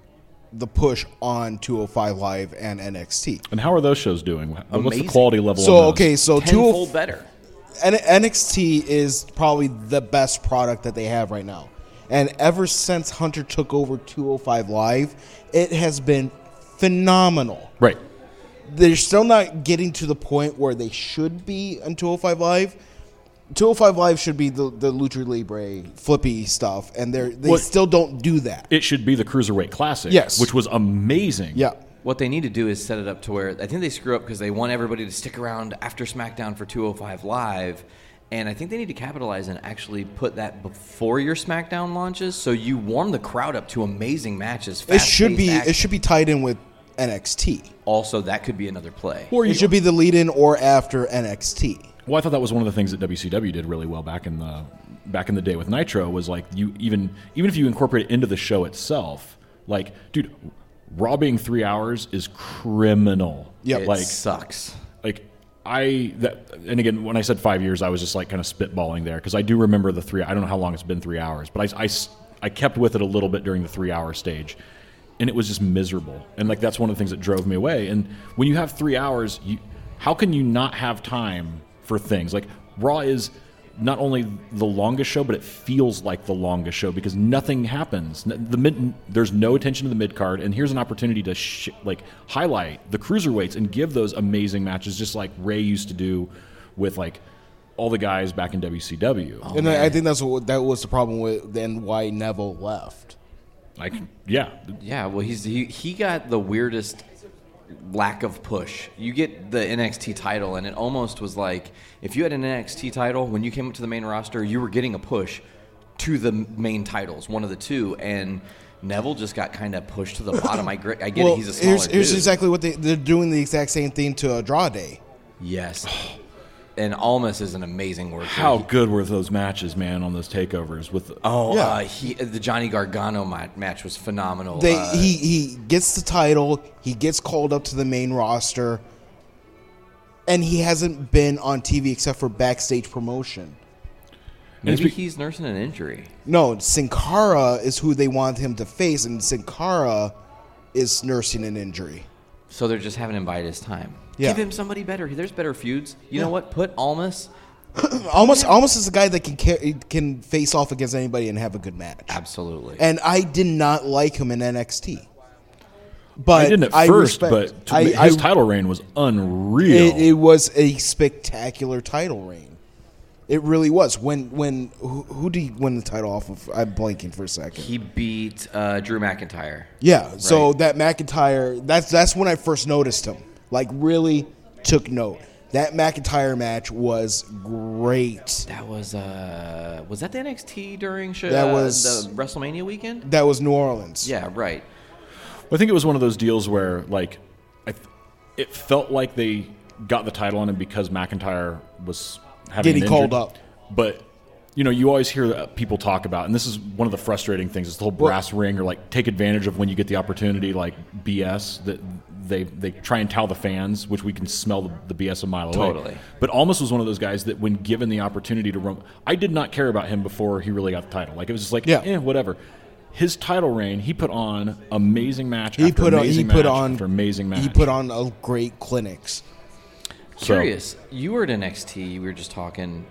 the push on 205 Live and NXT.
And how are those shows doing? What's the quality level?
So
on those?
okay, so oh
tenfold
205
better.
N- NXT is probably the best product that they have right now. And ever since Hunter took over 205 Live, it has been phenomenal.
right?
They're still not getting to the point where they should be on 205 Live. 205 Live should be the, the Lucha Libre flippy stuff, and they're, they
Well-
still don't do that.
It should be the cruiserweight classic,
Yes.
which was amazing.
Yeah.
What they need to do is set it up to where I think they screw up because they want everybody to stick around after SmackDown for 205 Live. And I think they need to capitalize and actually put that before your SmackDown launches, so you warm the crowd up to amazing matches.
It should be
action.
it should be tied in with NXT.
Also, that could be another play.
Or you,
It should be the lead in or after NXT.
well, I thought that was one of the things that WCW did really well back in the back in the day with Nitro was like you even even if you incorporate it into the show itself, like dude, Raw being three hours is criminal.
Yep.
it
like
sucks.
like I that and again when I said five years, I was just like kind of spitballing there because I do remember the three. I don't know how long it's been three hours, but I, I I kept with it a little bit during the three hour stage, and it was just miserable. And like that's one of the things that drove me away. And when you have three hours, you how can you not have time for things like Raw is not only the longest show, but it feels like the longest show because nothing happens. The mid, there's no attention to the mid card, and here's an opportunity to sh- like highlight the cruiserweights and give those amazing matches, just like Ray used to do with like all the guys back in WCW.
and I, I think that's what that was the problem with and why Neville left.
Like, yeah,
Yeah, well, he's he, he got the weirdest lack of push. You get the NXT title, and it almost was like if you had an NXT title when you came up to the main roster, you were getting a push to the main titles, one of the two, and Neville just got kind of pushed to the bottom. I, gr- I get
well,
it; he's a smaller
here's, here's
dude.
exactly what they they're doing the exact same thing to Andrade.
yes, and Almas is an amazing worker.
how good were those matches, man, on those takeovers with
Oh,
Yeah.
uh, he the Johnny Gargano match was phenomenal.
They
Uh,
he he gets the title, he gets called up to the main roster, and he hasn't been on TV except for backstage promotion.
maybe he's nursing an injury.
No, Sin Cara is who they want him to face, and Sin Cara is nursing an injury.
So they're just having him bide his time.
Yeah.
Give him somebody better. There's better feuds. You know what? Put Almas.
Almas, Almas is a guy that can ca- can face off against anybody and have a good match.
Absolutely.
And I did not like him in NXT. But
I didn't at first,
respect-
but to
I-
me, his
I-
title reign was unreal.
It, it was a spectacular title reign. It really was. When when who, who did he win the title off of? I'm blanking for a second.
he beat uh, Drew McIntyre.
yeah. So that McIntyre, that's that's when I first noticed him. Like really took note. That McIntyre match was great.
That was uh was that the NXT during sh-
That
uh,
was-
the WrestleMania weekend?
That was New Orleans.
Yeah, right.
I think it was one of those deals where, like, I th- it felt like they got the title on him because McIntyre was having
Getting called up.
But you know, you always hear people talk about, and this is one of the frustrating things: is the whole brass ring or like take advantage of when you get the opportunity, like BS that they they try and tell the fans, which we can smell the, the BS a mile away.
Totally.
But Almas was one of those guys that, when given the opportunity to run, I did not care about him before he really got the title. Like it was just like,
Yeah.
eh, whatever. His title reign, he put on amazing match
He
after
put on. He
amazing
put on.
amazing match.
He put on a great clinics.
So-
Curious. You were at NXT. We were just talking.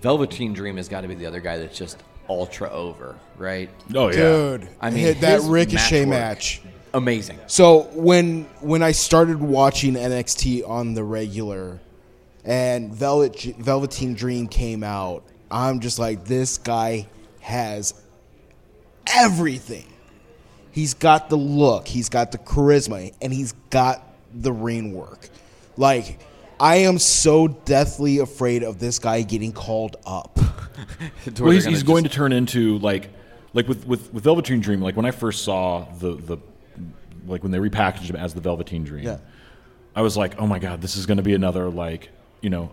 Velveteen Dream has got to be the other guy that's just ultra over, right?
Oh yeah,
Dude,
I mean,
hit that Ricochet
match work-
match.
Amazing.
So when when I started watching NXT on the regular, and Velvet Velveteen Dream came out, I'm just like, this guy has everything. He's got the look, he's got the charisma, and he's got the ring work. Like, I am so deathly afraid of this guy getting called up.
Well, he's, he's going to turn into like, like with with with Velveteen Dream. Like when I first saw the the, like when they repackaged him as the Velveteen Dream,
Yeah.
I was like, oh my god, this is going to be another like you know,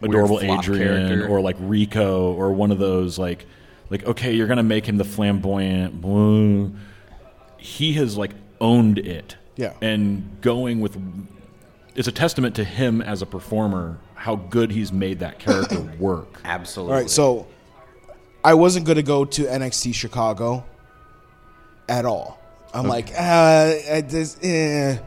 adorable Adrian
character.
or like Rico or one of those like, like okay, you're going to make him the flamboyant. blah. He has like owned it,
Yeah.
and going with. It's a testament to him as a performer how good he's made that character work.
Absolutely.
All right, so I wasn't going to go to NXT Chicago at all. I'm like, uh, I just, eh.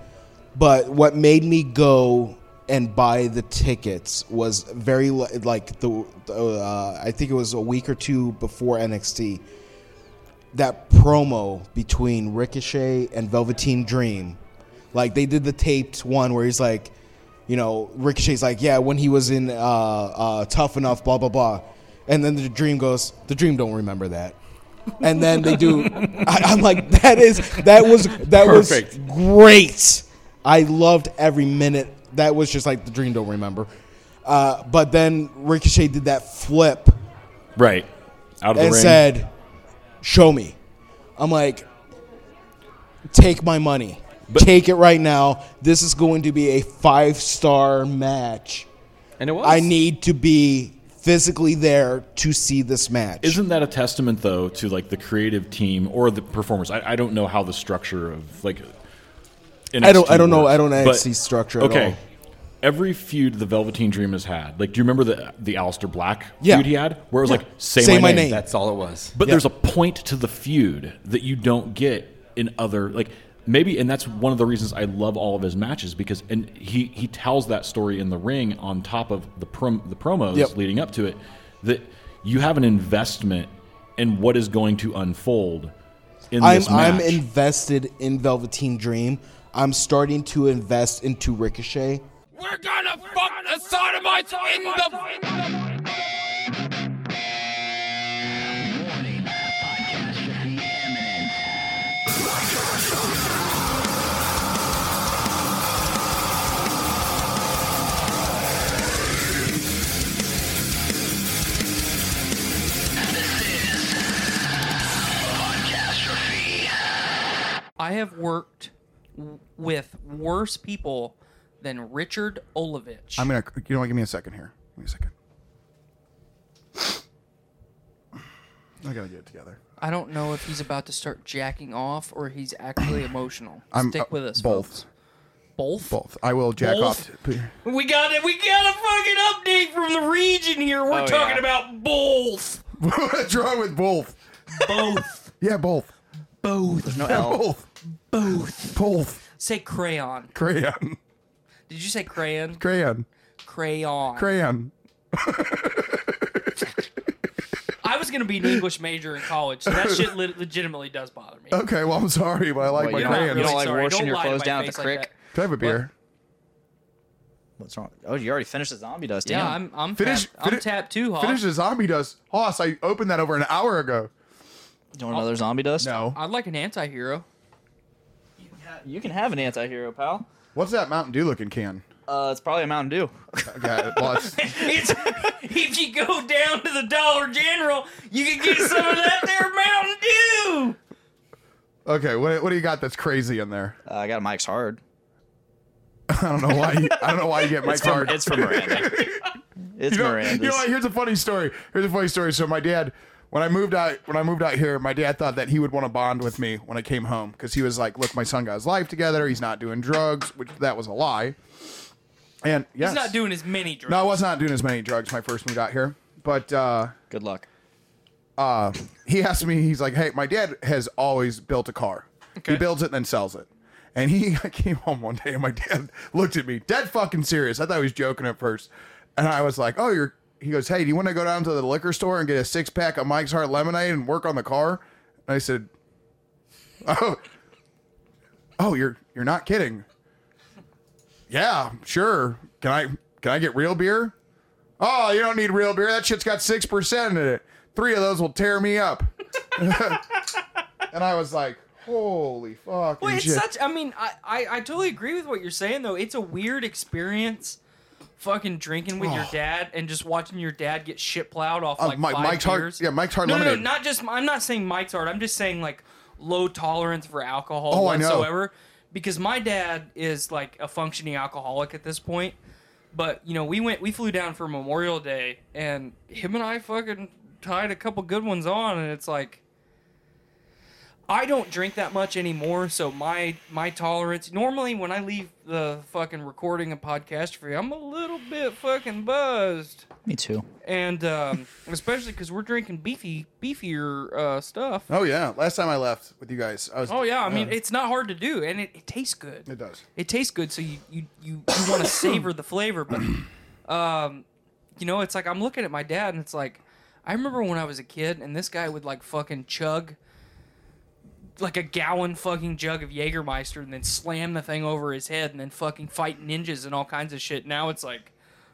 But what made me go and buy the tickets was very like the uh, I think it was a week or two before NXT. That promo between Ricochet and Velveteen Dream, like they did the taped one where he's like, you know, Ricochet's like, yeah, when he was in uh, uh, Tough Enough, blah blah blah, and then the Dream goes, the Dream don't remember that, and then they do. I, I'm like, that is that was that
Perfect.
was great. I loved every minute. That was just like the Dream don't remember. Uh, but then Ricochet did that flip
Right. Out of the ring.
and
ring.
said, "Show me." I'm like, "Take my money. Take it right now. This is going to be a five star match.
and it was.
I need to be physically there to see this match."
Isn't that a testament though to like the creative team or the performers? I, I don't know how the structure of like NXT
I don't- I don't know- I don't know
but-
NXT structure at
Okay.
all.
Every feud the Velveteen Dream has had, like, do you remember the the Aleister Black
Yeah.
feud he had, where it was
Yeah.
like say,
Say
my,
my
name.
name.
That's all it was.
But
Yeah.
there's a point to the feud that you don't get in other like maybe and that's one of the reasons I love all of his matches because and he he tells that story in the ring on top of the prom, the promos
Yep.
leading up to it that you have an investment in what is going to unfold in
I'm
this match.
I'm invested in Velveteen Dream. I'm starting to invest into Ricochet.
We're gonna fuck the sodomites in the
I have worked w- with worse people than Richard Olovich.
I'm gonna. You know what? Give me a second here. Give me a second. I gotta get it together.
I don't know if he's about to start jacking off or he's actually emotional.
I'm
Stick
uh,
with us,
both.
folks. Both.
Both. I will jack
Both?
off.
We got it. We got a fucking update from the region here. We're
Oh,
talking
yeah.
about both.
What's wrong with both?
Both.
Yeah, both.
Both. There's
no L. Both.
Both.
Both.
Say crayon.
Crayon.
Did you say crayon?
Crayon.
Crayon.
Crayon.
I was gonna be an English major in college, so that shit lit- legitimately does bother me.
Okay, well I'm sorry, but I like
What,
my
you don't-
crayons.
you don't like
Sorry,
washing
don't
your
lie to
clothes
my
down at the
face like
creek?
that.
Can I have a beer?
What's wrong? Oh, you already finished the zombie dust.
Yeah,
damn.
I'm I'm
Finish-
tapped, I'm
fini-
tapped too, Hoss.
Finish the zombie dust. Hoss, I opened that over an hour ago.
Do you want another oh. zombie dust?
No.
I'd like an anti-hero.
You can have an anti-hero, pal.
What's that Mountain Dew looking can?
Uh, it's probably a Mountain Dew.
Okay, well, it's-
It's, if you go down to the Dollar General, you can get some of that there Mountain Dew.
okay, what, what do you got that's crazy in there?
Uh, I got a Mike's Hard.
I don't know why. You, I don't know why you get my
It's from,
card.
it's from Miranda. It's
you know,
Miranda's.
you know what? Here's a funny story. Here's a funny story. So my dad, when I moved out, when I moved out here, my dad thought that he would want to bond with me when I came home because he was like, "Look, my son got his life together. He's not doing drugs," which that was a lie. And yes,
He's not doing as many drugs.
No, I was not doing as many drugs my first moved out here. But uh,
Good luck.
uh, he asked me, he's like, hey, my dad has always built a car. He builds it and then sells it. And he came home one day and my dad looked at me, dead fucking serious. I thought he was joking at first. And I was like, oh, you're, he goes, hey, do you want to go down to the liquor store and get a six pack of Mike's Hard Lemonade and work on the car? And I said, oh, oh, you're, you're not kidding. Yeah, sure. Can I, can I get real beer? Oh, you don't need real beer. That shit's got 6% in it. Three of those will tear me up. and I was like, holy fuck.
Well, it's
shit.
such. I mean, I, I I totally agree with what you're saying though. It's a weird experience, fucking drinking with your
Oh.
dad and just watching your dad get shit plowed off
Uh,
like
Mi-
five
Mike's Hard-
beers.
yeah, Mike's Hard
no, No,
Lemonade.
no, not just. I'm not saying Mike's hard. I'm just saying like low tolerance for alcohol
Oh, I know.
whatsoever. Because my dad is like a functioning alcoholic at this point. But you know, we went, we flew down for Memorial Day, and him and I fucking tied a couple good ones on, and it's like. I don't drink that much anymore, so my my tolerance normally when I leave the fucking recording and podcast free, I'm a little bit fucking buzzed,
Me too.
and um, especially because we're drinking beefy beefier uh, stuff.
oh, yeah. Last time I left with you guys, I was.
Oh yeah, I mean
uh,
it's not hard to do, and it, it tastes good.
It does.
It tastes good, so you you you, you want to savor the flavor, but um, you know, it's like I'm looking at my dad, and it's like I remember when I was a kid, and this guy would like fucking chug like a gallon fucking jug of Jägermeister, and then slam the thing over his head, and then fucking fight ninjas and all kinds of shit. Now it's like.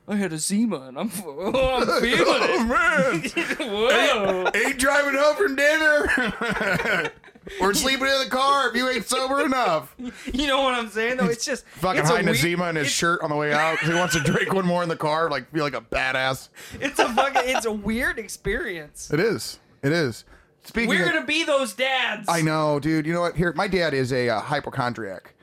I had a Zima and I'm, oh, I'm feeling
Oh,
it. Whoa.
Ain't driving home from dinner. or sleeping in the car if you ain't sober enough.
You know what I'm saying? Though it's just
Fucking
it's
hiding a
weird-
Zima in his shirt on the way out he wants to drink one more in the car, like feel like a badass.
It's a fucking it's a weird experience.
It is. It is. Speaking
We're
of,
gonna be those dads.
I know, dude. You know what? Here, my dad is a uh, hypochondriac,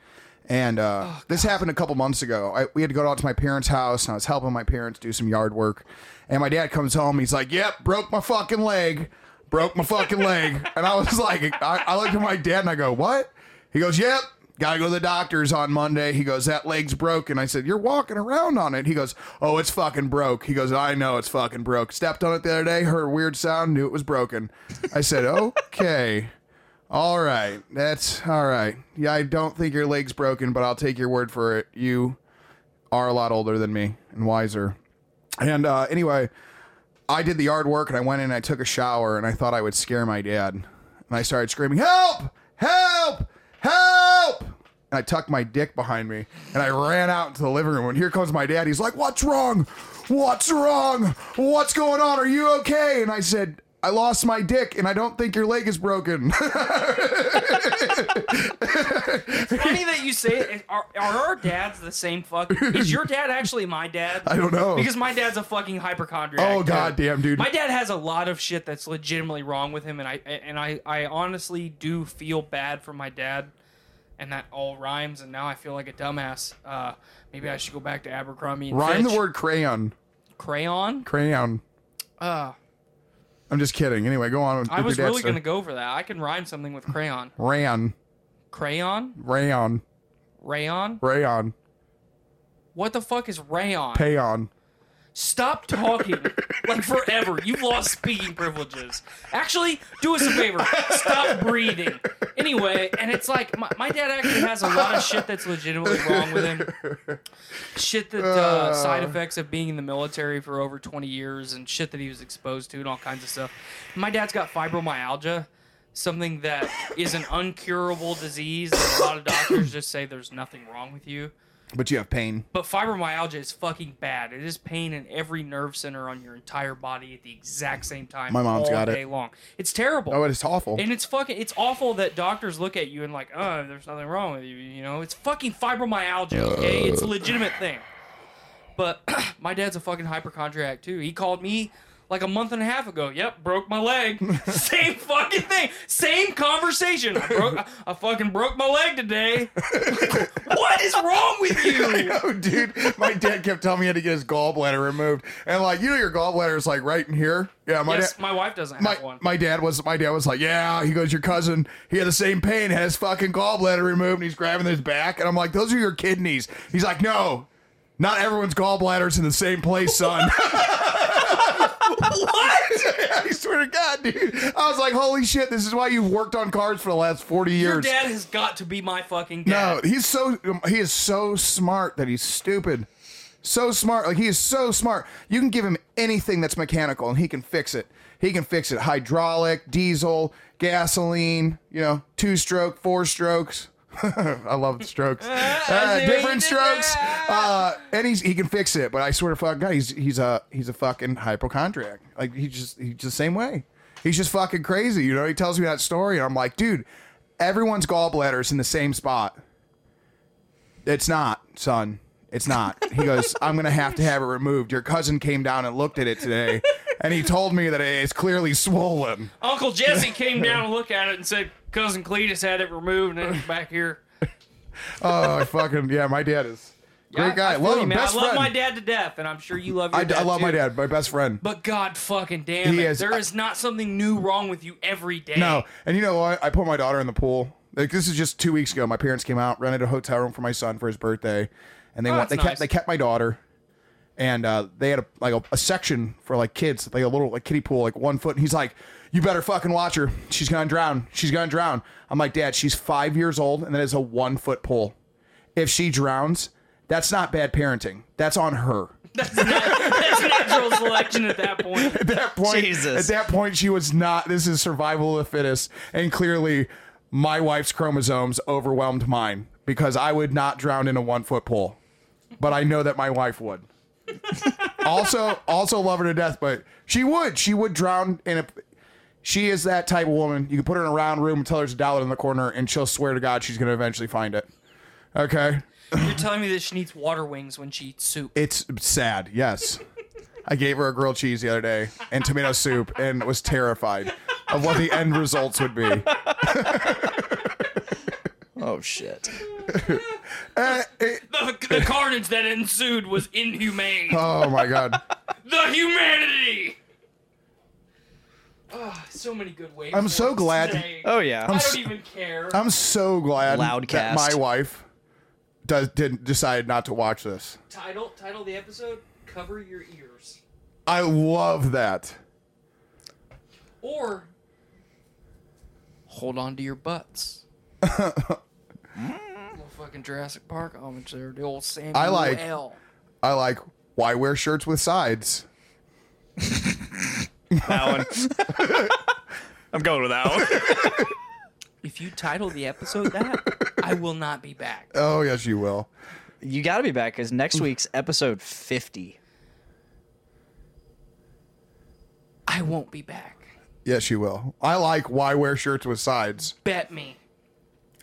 and uh,
Oh,
this happened a couple months ago. I, we had to go out to my parents' house, and I was helping my parents do some yard work. And my dad comes home. He's like, "Yep, broke my fucking leg. Broke my fucking leg." And I was like, I, I looked at my dad and I go, "What?" He goes, "Yep." Got to go to the doctor's on Monday. He goes, That leg's broken. I said, You're walking around on it. He goes, Oh, it's fucking broke. He goes, I know it's fucking broke. Stepped on it the other day, heard a weird sound, knew it was broken. I said, Okay. All right. That's all right. Yeah, I don't think your leg's broken, but I'll take your word for it. You are a lot older than me and wiser. And uh, anyway, I did the yard work and I went in and I took a shower and I thought I would scare my dad. And I started screaming, Help! Help! Help! And I tucked my dick behind me and I ran out into the living room. And here comes my dad. He's like, What's wrong? What's wrong? What's going on? Are you okay? And I said, I lost my dick and I don't think your leg is broken.
It's funny that you say it. Are, are our dads the same fuck? Is your dad actually my dad?
I don't know.
Because my dad's a fucking hypochondriac.
Oh,
too.
goddamn, dude.
My dad has a lot of shit that's legitimately wrong with him, and I and I, I honestly do feel bad for my dad and that all rhymes, and now I feel like a dumbass. Uh, maybe I should go back to Abercrombie and
Rhyme
Fitch.
the word crayon.
crayon.
Crayon.
Uh,
I'm just kidding. Anyway, go on. with
I was really gonna go for that. I can rhyme something with crayon.
Rayon.
Crayon,
Rayon.
rayon.
Rayon.
What the fuck is rayon?
Payon.
Stop talking like forever. You've lost speaking privileges. Actually, do us a favor. Stop breathing. Anyway, and it's like my, my dad actually has a lot of shit that's legitimately wrong with him. Shit that uh, side effects of being in the military for over 20 years and shit that he was exposed to and all kinds of stuff. My dad's got fibromyalgia, something that is an uncurable disease. And a lot of doctors just say there's nothing wrong with you.
But you have pain.
But fibromyalgia is fucking bad. It is pain in every nerve center on your entire body at the exact same time.
My mom's
all
got it.
day long. It's terrible.
Oh, it's awful.
And it's fucking. It's awful that doctors look at you and like, oh, there's nothing wrong with you. You know, it's fucking fibromyalgia. Okay, it's a legitimate thing. But my dad's a fucking hypochondriac too. He called me like a month and a half ago. Yep, broke my leg. Same fucking thing. Same conversation. I broke. I, I fucking broke my leg today. what is wrong with you?
Oh, dude, my dad kept telling me he had to get his gallbladder removed, and like, you know, your gallbladder is like right in here. Yeah, my
yes,
dad.
my wife doesn't
My,
have one.
my dad was my dad was like, yeah. He goes, your cousin, he had the same pain, had his fucking gallbladder removed, and he's grabbing his back, and I'm like, those are your kidneys. He's like, no, not everyone's gallbladder's in the same place, son. what? I swear to God, dude. I was like, holy shit, this is why you've worked on cars for the last 40 years.
Your dad has got to be my fucking dad.
No, he's so um, he is so smart that he's stupid. So smart, like he is so smart. You can give him anything that's mechanical, and he can fix it. He can fix it: hydraulic, diesel, gasoline. You know, two stroke, four strokes. I love the strokes. Uh, different strokes. Uh, and he's he can fix it. But I swear to fuck God, he's he's a he's a fucking hypochondriac. Like he just he's the same way. He's just fucking crazy. You know, he tells me that story, and I'm like, dude, everyone's gallbladder's in the same spot. It's not, son. It's not. He goes, I'm going to have to have it removed. Your cousin came down and looked at it today, and he told me that it's clearly swollen.
Uncle Jesse came down and looked at it and said, "Cousin Cletus had it removed and it's back here."
Oh, fucking, yeah, my dad is. Great
Yeah, I-
guy.
I
love
you,
him.
man.
Best
I love
friend.
my dad to death, and I'm sure you love your
I,
dad
I love my dad, my best friend.
But God fucking damn
He
it,
is-
there is not something new wrong with you every day.
No, and you know what? I put my daughter in the pool. Like this is just two weeks ago. My parents came out, rented a hotel room for my son for his birthday, and they
Oh,
went. They kept
nice.
they kept my daughter, and uh, they had a like a, a section for like kids, like a little like kiddie pool, like one foot. And he's like, "You better fucking watch her. She's gonna drown. She's gonna drown." I'm like, "Dad, she's five years old, and that is a one foot pool. If she drowns, that's not bad parenting. That's on her."
That's natural selection at that point.
At that point,
Jesus.
at that point, she was not. This is survival of the fittest, and clearly, my wife's chromosomes overwhelmed mine because I would not drown in a one foot pool, but I know that my wife would. Also, also love her to death, but she would. She would drown in a. She is that type of woman. You can put her in a round room and tell her there's a dollar in the corner, and she'll swear to God she's going to eventually find it. Okay,
You're telling me that she needs water wings when she eats soup.
it's sad. Yes. I gave her a grilled cheese the other day and tomato soup and was terrified of what the end results would be.
Oh shit.
Uh, it-
The, the carnage that ensued was inhumane.
oh my god.
The humanity. Oh, so many good ways.
I'm so glad-
Today.
Oh yeah.
I don't
s-
even care.
I'm so glad that my wife does didn't decide not to watch this.
title title of the episode: Cover your ears,
I love that.
or hold on to your butts. Mm-hmm. Little fucking Jurassic Park homage there, the old Samuel
I like-
L.
I like why wear shirts with sides.
That one. I'm going with that one.
If you title the episode that, I will not be back.
Oh yes, you will.
You got to be back because next week's episode 50.
I won't be back.
Yes, you will. I like why wear shirts with sides.
Bet me.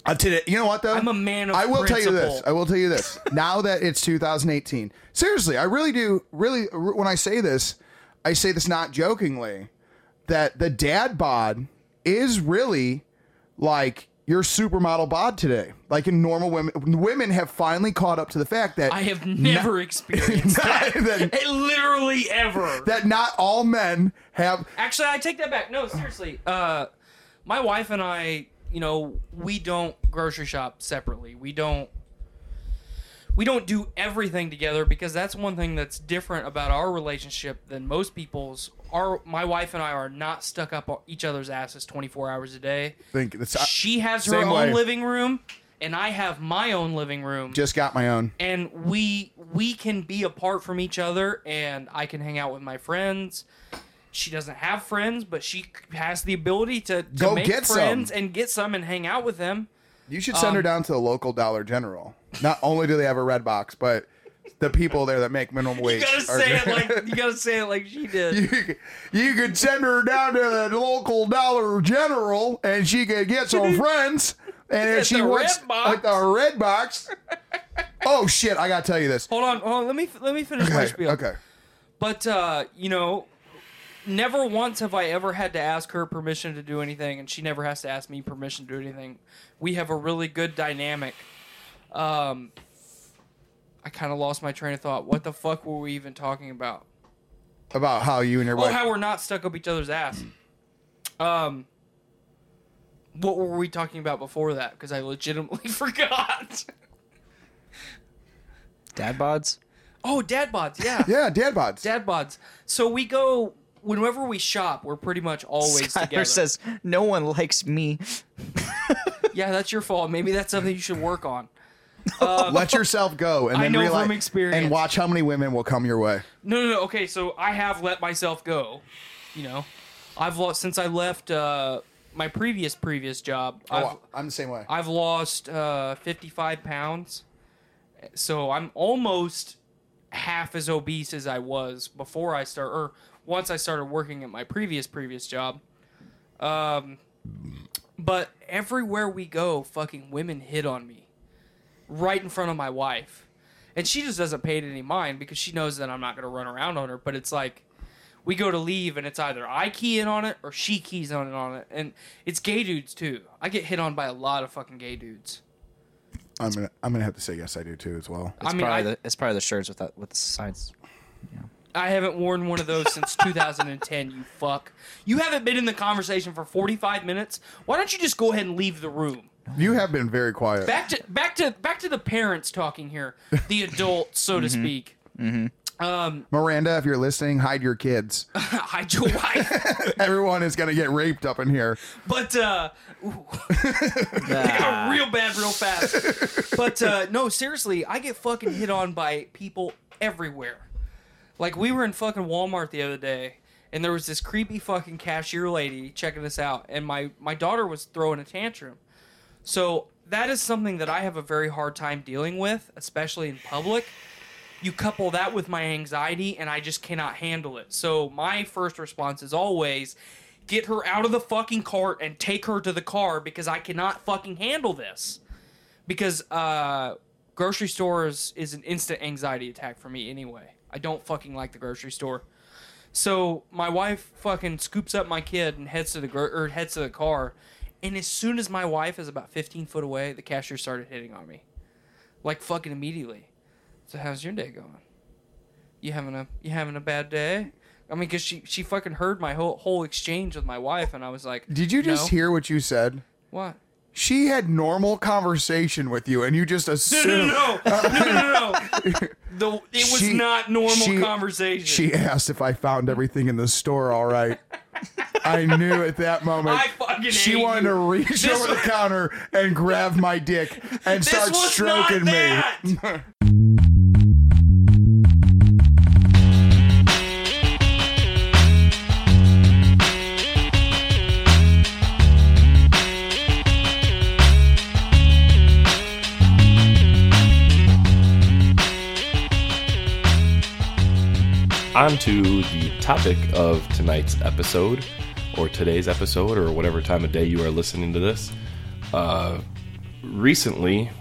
Uh, today, you know what though?
I'm a man of
I will tell you this. I will tell you this. now that it's 2018, seriously, I really do. Really, when I say this, I say this not jokingly. That the dad bod is really like your supermodel bod today. Like in normal women, women have finally caught up to the fact that
I have never experienced that.
that,
Literally ever.
that not all men have.
Actually, I take that back. No, seriously. Uh, my wife and I, you know, we don't grocery shop separately. We don't. We don't do everything together because that's one thing that's different about our relationship than most people's. Our my wife and I are not stuck up each other's asses twenty four hours a day.
Think it's
She has her
Same
own
way.
living room, and I have my own living room.
Just got my own.
and we we can be apart from each other and i can hang out with my friends she doesn't have friends but she has the ability to, to
Go
make
get some.
friends and get some and hang out with them
You should send her
Um,
down to the local Dollar General. Not only do they have a red box, but the people there that make minimum wage.
you gotta
are-
say it like you gotta say it like she did
you, you could send her down to the local Dollar General, and she could get some friends. And if she
the
wants
red box.
like the red box. Oh shit! I gotta tell you this.
hold on hold on let me let me finish my
Okay.
spiel
Okay.
but uh you know never once have i ever had to ask her permission to do anything and she never has to ask me permission to do anything. We have a really good dynamic. Um i kind of lost my train of thought. What the fuck were we even talking about?
About how you and your
oh
wife.
how we're not stuck up each other's ass. Um what were we talking about before that? Because i legitimately forgot.
Dad bods.
oh dad bods yeah.
Yeah, dad bods.
dad bods. So we go whenever we shop we're pretty much always
Skylar
together
says no one likes me.
yeah that's your fault maybe that's something you should work on
Let yourself go, and
I
then
know
realize,
from experience.
and watch how many women will come your way.
no no no okay so i have let myself go you know i've lost since i left uh my previous previous job I've,
Oh, I'm the same way.
I've lost uh 55 pounds so i'm almost half as obese as i was before i start or once i started working at my previous previous job. Um but everywhere we go fucking women hit on me right in front of my wife. And she just doesn't pay it any mind because she knows that i'm not going to run around on her but it's like we go to leave and it's either i key in on it or she keys on it on it. And it's gay dudes too. I get hit on by a lot of fucking gay dudes.
I'm gonna I'm gonna have to say yes, I do too as well.
It's
I mean,
probably
I-
the, it's probably the shirts with that with the signs.
I haven't worn one of those since 2010, you fuck. You haven't been in the conversation for 45 minutes. Why don't you just go ahead and leave the room?
You have been very quiet.
Back to back to back to the parents talking here, the adults, so to speak. Um,
Miranda, if you're listening, hide your kids.
hide your wife.
Everyone is gonna get raped up in here.
But uh ooh. It got real bad real fast. But uh no, seriously, I get fucking hit on by people everywhere. Like we were in fucking Walmart the other day and there was this creepy fucking cashier lady checking us out and my my daughter was throwing a tantrum. So that is something that I have a very hard time dealing with, especially in public. You couple that with my anxiety, and I just cannot handle it. So my first response is always get her out of the fucking cart and take her to the car because I cannot fucking handle this. Because uh, grocery stores is an instant anxiety attack for me anyway. I don't fucking like the grocery store. So my wife fucking scoops up my kid and heads to the gro- or heads to the car, and as soon as my wife is about 15 foot away, the cashier started hitting on me, like fucking immediately. So how's your day going? You having a you having a bad day? I mean, cause she she fucking heard my whole whole exchange with my wife, and I was like,
Did you just
"No."
hear what you said?
what?
She had normal conversation with you, and you just
No,
assumed.
no, no, no, no, no. The, it was
She-
not normal
she-
conversation.
She asked if I found everything in the store all right. I knew at that moment
I fucking
she
hate
wanted
you.
to reach
This
over the
was-
counter and grab my dick and
This
start
was not
stroking
that.
on to the topic of tonight's episode, or today's episode, or whatever time of day you are listening to this. Uh, recently,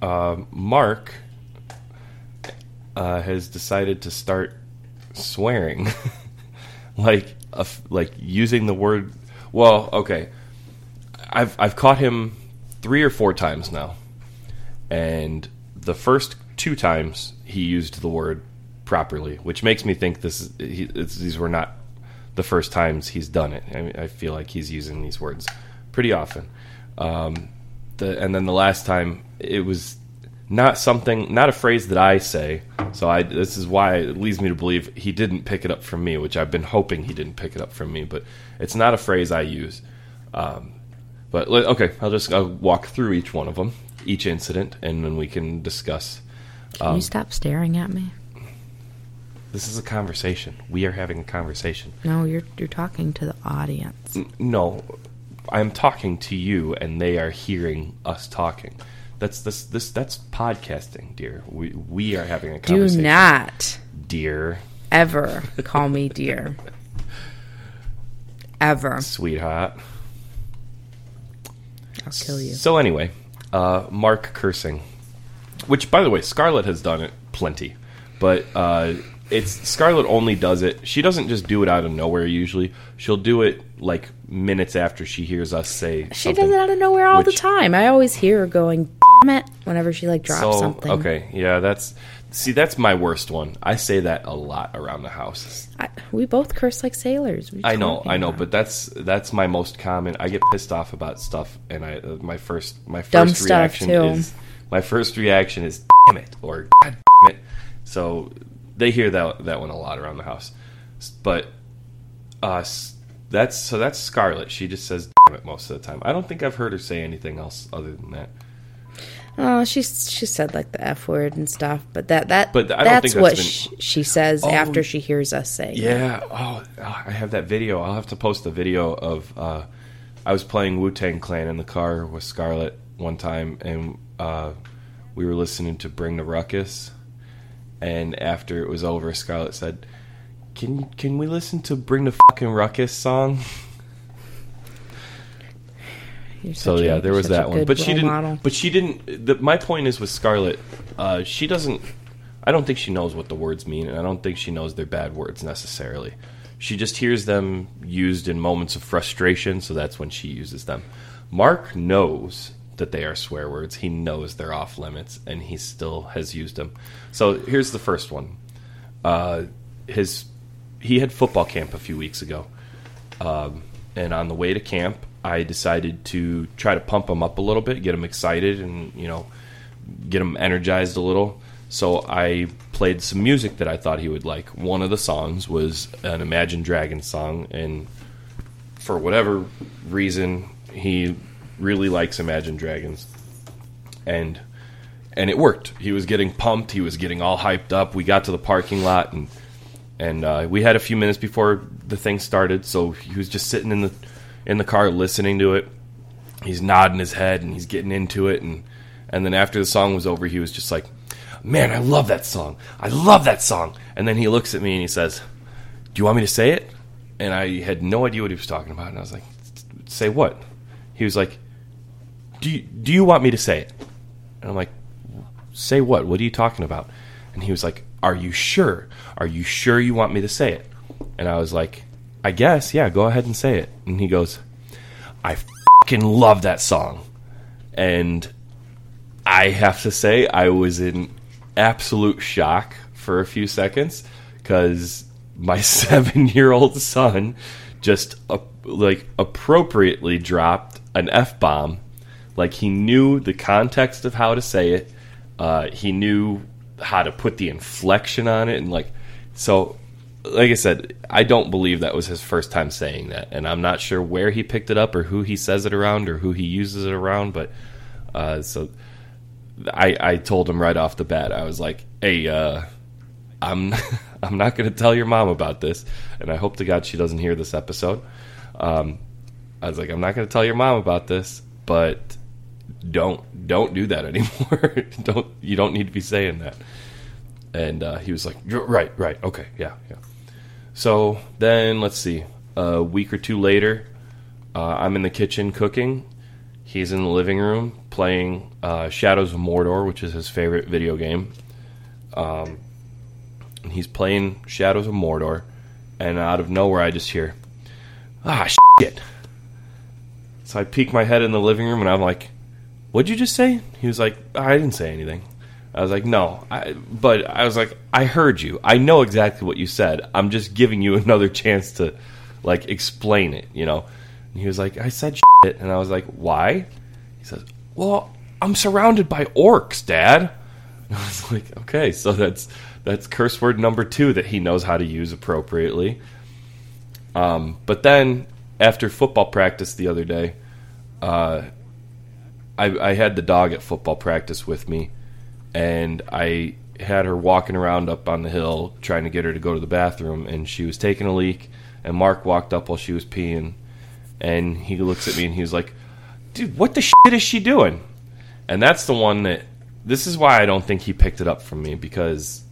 uh, Mark uh, has decided to start swearing, like like using the word. Well, okay. I've I've caught him three or four times now, and the first two times he used the word properly, which makes me think this is he, it's, these were not the first times he's done it. I, mean, I feel like he's using these words pretty often. Um, the and then the last time it was not something, not a phrase that I say. So I this is why it leads me to believe he didn't pick it up from me, which I've been hoping he didn't pick it up from me. But it's not a phrase I use. Um, but okay, I'll just I'll walk through each one of them, each incident, and then we can discuss.
Can
Um,
you stop staring at me?
This is a conversation. We are having a conversation.
No, you're you're talking to the audience.
N- No, I'm talking to you, and they are hearing us talking. That's this this that's podcasting, dear. We we are having a conversation.
Do not
dear,
ever call me dear. Ever.
sweetheart.
I'll kill you.
So anyway, uh, Mark cursing, which by the way, Scarlett has done it plenty, but uh, it's Scarlet only does it. She doesn't just do it out of nowhere. Usually, she'll do it like minutes after she hears us say.
She does it out of nowhere all the time. I always hear her going, "Damn it!" whenever she like drops
so,
something.
Okay, yeah, that's see, that's my worst one. I say that a lot around the house.
I, we both curse like sailors. What are you
I know, I know,
about?
but that's that's my most common. I get pissed off about stuff, and I uh, my first my first
Dumb stuff,
reaction
too.
is my first reaction is damn it or god damn it. So they hear that that one a lot around the house, but uh, that's so that's Scarlett. She just says damn it most of the time. I don't think I've heard her say anything else other than that.
Oh, she she said like the f word and stuff, but that that
But I don't
that's
think
what
that's
sh-
been-
she says
Oh,
after she hears us say.
Yeah. Oh, oh, I have that video. I'll have to post a video of. Uh, I was playing Wu Tang Clan in the car with Scarlett one time, and uh, we were listening to Bring the Ruckus. And after it was over, Scarlett said, "Can can we listen to Bring the fucking Ruckus song?" So
a-
yeah, there was that one, but she didn't.
model.
But she didn't. The, my point is with Scarlett, uh, she doesn't. I don't think she knows what the words mean, and I don't think she knows they're bad words necessarily. She just hears them used in moments of frustration, so that's when she uses them. Mark knows that they are swear words. He knows they're off limits, and he still has used them. So here's the first one. Uh, his he had football camp a few weeks ago, um, and on the way to camp, I decided to try to pump him up a little bit, get him excited, and you know, get him energized a little. So I played some music that I thought he would like. One of the songs was an Imagine Dragons song, and for whatever reason, he really likes Imagine Dragons, and and it worked. He was getting pumped. He was getting all hyped up. We got to the parking lot, and and uh, we had a few minutes before the thing started. So he was just sitting in the in the car listening to it. He's nodding his head and he's getting into it, and and then after the song was over, he was just like, "Man, I love that song. I love that song." And then he looks at me and he says, "Do you want me to say it?" And I had no idea what he was talking about, and I was like, "Say what?" He was like, "Do you, do you want me to say it?" And I'm like, say what? What are you talking about? And he was like, Are you sure? Are you sure you want me to say it? And I was like, I guess, yeah, go ahead and say it. And he goes, I fucking love that song. And I have to say, I was in absolute shock for a few seconds because my seven year old son just uh, like appropriately dropped an F bomb. Like he knew the context of how to say it. Uh, he knew how to put the inflection on it, and like so. Like I said, I don't believe that was his first time saying that, and I'm not sure where he picked it up or who he says it around or who he uses it around. But uh, so I, I told him right off the bat, I was like, "Hey, uh, I'm I'm not going to tell your mom about this, and I hope to God she doesn't hear this episode." Um, I was like, "I'm not going to tell your mom about this, but don't don't do that anymore. don't you don't need to be saying that." And uh, he was like, right, right, okay, yeah, yeah." So then let's see. A week or two later, uh, I'm in the kitchen cooking. He's in the living room playing uh, Shadows of Mordor, which is his favorite video game. Um, and he's playing Shadows of Mordor, and out of nowhere, I just hear, "Ah, shit!" So I peek my head in the living room and I'm like, "What'd you just say?" He was like, "I didn't say anything." I was like, "No," I, but I was like, "I heard you. I know exactly what you said. I'm just giving you another chance to like explain it." You know. And he was like, "I said shit," and I was like, "Why?" He says, "Well, I'm surrounded by orcs, Dad." And I was like, "Okay, so that's that's curse word number two that he knows how to use appropriately." Um, but then after football practice the other day, uh, I, I had the dog at football practice with me, and I had her walking around up on the hill trying to get her to go to the bathroom, and she was taking a leak. And Mark walked up while she was peeing, and he looks at me and he's like, "Dude, what the shit is she doing?" And that's the one that. This is why I don't think he picked it up from me because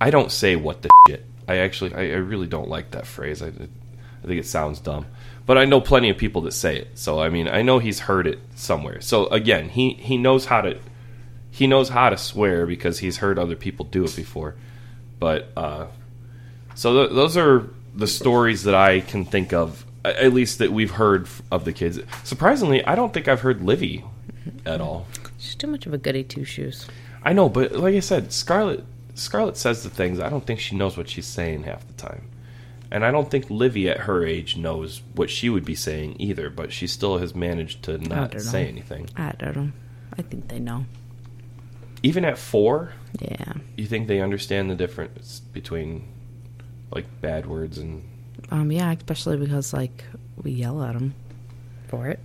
I don't say what the shit. I actually, I, I really don't like that phrase. I, I think it sounds dumb, but I know plenty of people that say it. So I mean, I know he's heard it somewhere. So again, he he knows how to he knows how to swear because he's heard other people do it before. But uh, so th- those are the stories that I can think of, at least that we've heard of the kids. Surprisingly, I don't think I've heard Livy at all.
She's too much of a goody two shoes.
I know, but like I said, Scarlett Scarlett says the things. I don't think she knows what she's saying half the time. And I don't think Livy at her age knows what she would be saying either, but she still has managed to not say
know.
anything.
I don't know. I think they know.
Even at four?
Yeah.
You think they understand the difference between like bad words and
Um. Yeah. Especially because like we yell at them for it.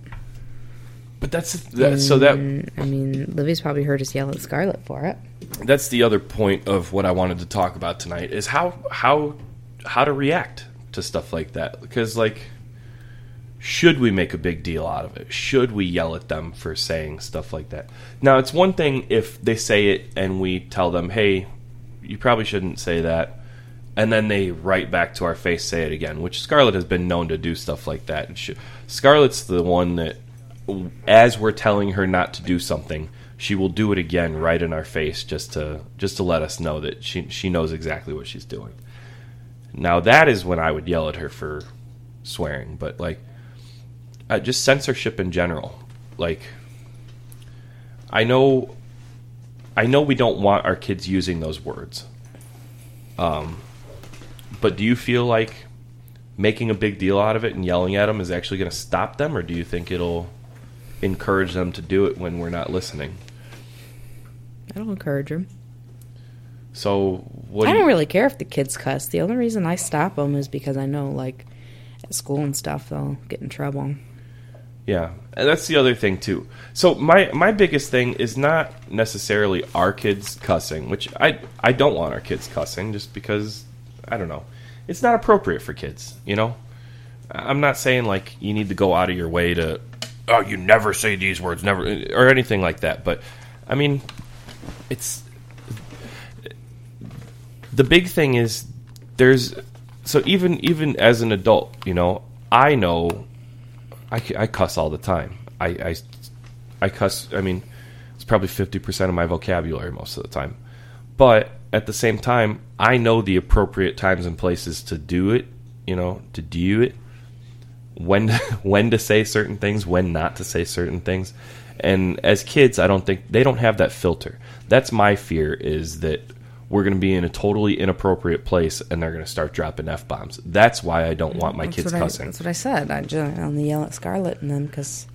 But that's that, so that
I mean, Livy's probably heard us yell at Scarlett for it.
that's the other point of what I wanted to talk about tonight is how how how to react to stuff like that. Because like should we make a big deal out of it? Should we yell at them for saying stuff like that? Now it's one thing if they say it and we tell them hey you probably shouldn't say that and then they right back to our face say it again which scarlett has been known to do stuff like that. And she, scarlett's the one that as we're telling her not to do something she will do it again right in our face just to just to let us know that she she knows exactly what she's doing now that is when i would yell at her for swearing but like uh, just censorship in general. Like i know i know we don't want our kids using those words. Um but do you feel like making a big deal out of it and yelling at them is actually going to stop them or do you think it'll encourage them to do it when we're not listening?
I don't encourage them.
So what
I
do
don't
you,
really care if the kids cuss. The only reason I stop them is because I know, like, at school and stuff, they'll get in trouble.
Yeah, and that's the other thing too. So my my biggest thing is not necessarily our kids cussing, which I I don't want our kids cussing just because I don't know. It's not appropriate for kids, you know? I'm not saying like you need to go out of your way to oh, you never say these words, never or anything like that, but I mean, it's the big thing is there's so even even as an adult, you know, I know I, I cuss all the time. I, I, I cuss. I mean, it's probably fifty percent of my vocabulary most of the time. But at the same time, I know the appropriate times and places to do it. You know, to do it. When when to say certain things, when not to say certain things. And as kids, I don't think they don't have that filter. That's my fear is that we're going to be in a totally inappropriate place and they're going to start dropping f bombs. That's why I don't want my
That's
kids
what I-
cussing.
that's what I said. I just I only yell at Scarlett and them because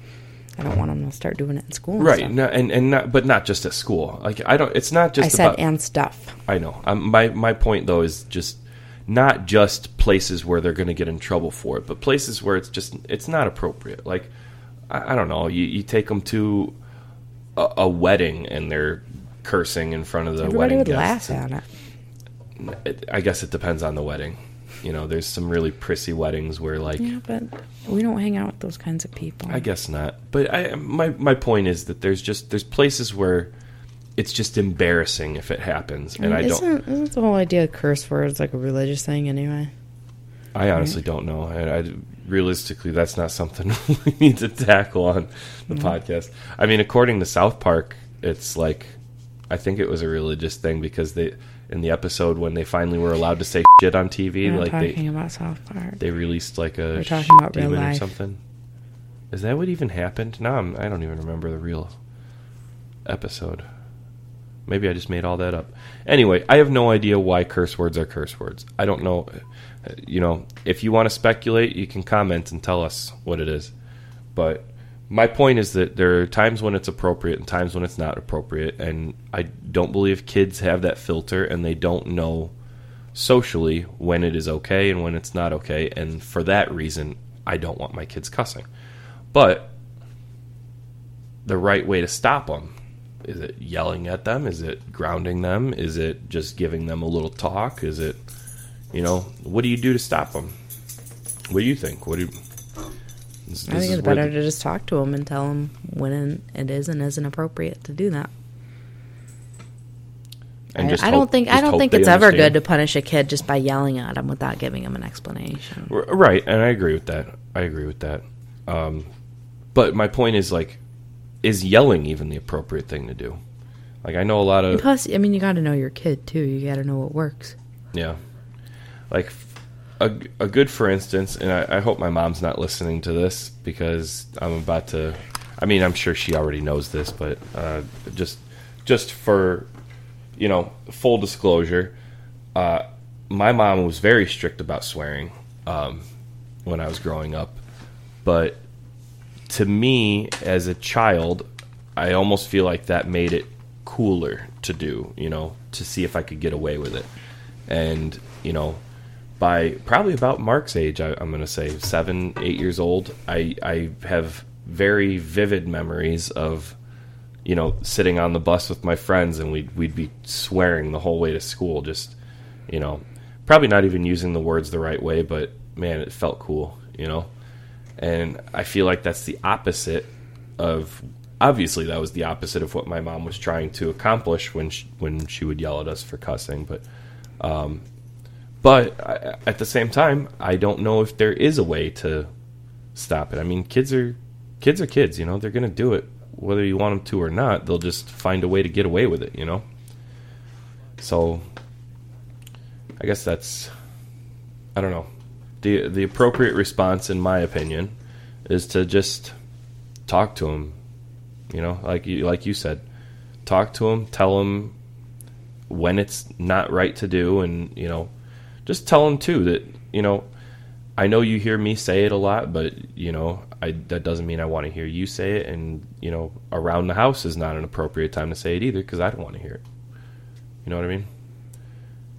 I don't want them to start doing it in school. and
right
stuff.
no, and and not but not just at school like i don't it's not just
I said
about
and stuff.
i know um, my my point though is just not just places where they're going to get in trouble for it but places where it's just it's not appropriate like i, I don't know you, you take them to a, a wedding and they're cursing in front of the
Everybody
wedding
would
guests
laugh at it.
I guess it depends on the wedding you know there's some really prissy weddings where like
Yeah, but we don't hang out with those kinds of people.
I guess not. But I, my my point is that there's just there's places where it's just embarrassing if it happens, and I don't.
isn't, Isn't the whole idea of curse words like a religious thing anyway?
I honestly don't know. I, I realistically, that's not something we need to tackle on the
Mhm.
podcast. I mean, according to South Park, it's like I think it was a religious thing because they in the episode when they finally were allowed to say shit on TV,
We're
like
talking
they
about South Park.
they released like a
We're talking
shit
about real
demon or
life.
something. Is that what even happened? No, I'm, I don't even remember the real episode. Maybe I just made all that up. Anyway, I have no idea why curse words are curse words. I don't know. Uh, You know, if you want to speculate, you can comment and tell us what it is. But my point is that there are times when it's appropriate and times when it's not appropriate. And I don't believe kids have that filter and they don't know socially when it is okay and when it's not okay. And for that reason, I don't want my kids cussing. But the right way to stop them is it yelling at them? Is it grounding them? Is it just giving them a little talk? Is it, you know, what do you do to stop them? What do you think? What do you, this-
I
this
think it's better
the-
to just talk to them and tell them when it is and isn't appropriate to do that. I, I don't think I don't think it's ever good to punish a kid just by yelling at them without giving them an explanation.
Right, and I agree with that. I agree with that. Um, but my point is like, is yelling even the appropriate thing to do? Like I know a lot
And
of
plus, I mean, you got to know your kid too. You got to know what works.
yeah, like a a good for instance, and I, I hope my mom's not listening to this because I'm about to. I mean, I'm sure she already knows this, but uh, just just for you know full disclosure, uh, my mom was very strict about swearing um, when I was growing up, but to me as a child, I almost feel like that made it cooler to do, you know, to see if I could get away with it. And, you know, by probably about Mark's age, I, I'm going to say seven, eight years old, I, I have very vivid memories of, you know, sitting on the bus with my friends and we'd, we'd be swearing the whole way to school, just, you know, probably not even using the words the right way, but man, it felt cool, you know? And I feel like that's the opposite of obviously that was the opposite of what my mom was trying to accomplish when she, when she would yell at us for cussing, but um, but I, at the same time, I don't know if there is a way to stop it. I mean, kids are kids are kids, you know. They're going to do it whether you want them to or not. They'll just find a way to get away with it, you know. So I guess that's I don't know. The the appropriate response in my opinion is to just talk to them. You know, like you like you said, talk to them, tell them when it's not right to do and, you know, just tell them too that, you know, I know you hear me say it a lot, but you know, I that doesn't mean I want to hear you say it and, you know, around the house is not an appropriate time to say it either because I don't want to hear it. You know what I mean?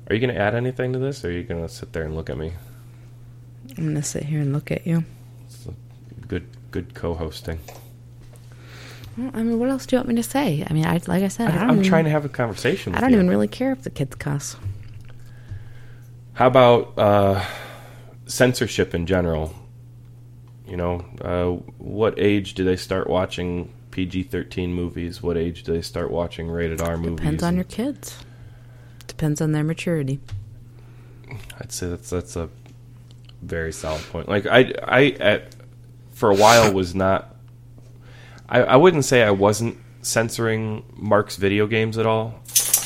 Are you going to add anything to this or are you going to sit there and look at me?
I'm gonna sit here and look at you.
Good good co-hosting.
Well, I mean, what else do you want me to say? I mean, I like I said, I,
I,
don't
I'm
even,
trying to have a conversation with
I don't
you.
even really care if the kids cuss.
How about uh, censorship in general? You know, uh, what age do they start watching PG 13 movies? What age do they start watching rated R movies?
Depends on your kids. Depends on their maturity.
I'd say that's that's a very solid point. Like I I at for a while was not I, I wouldn't say I wasn't censoring Mark's video games at all.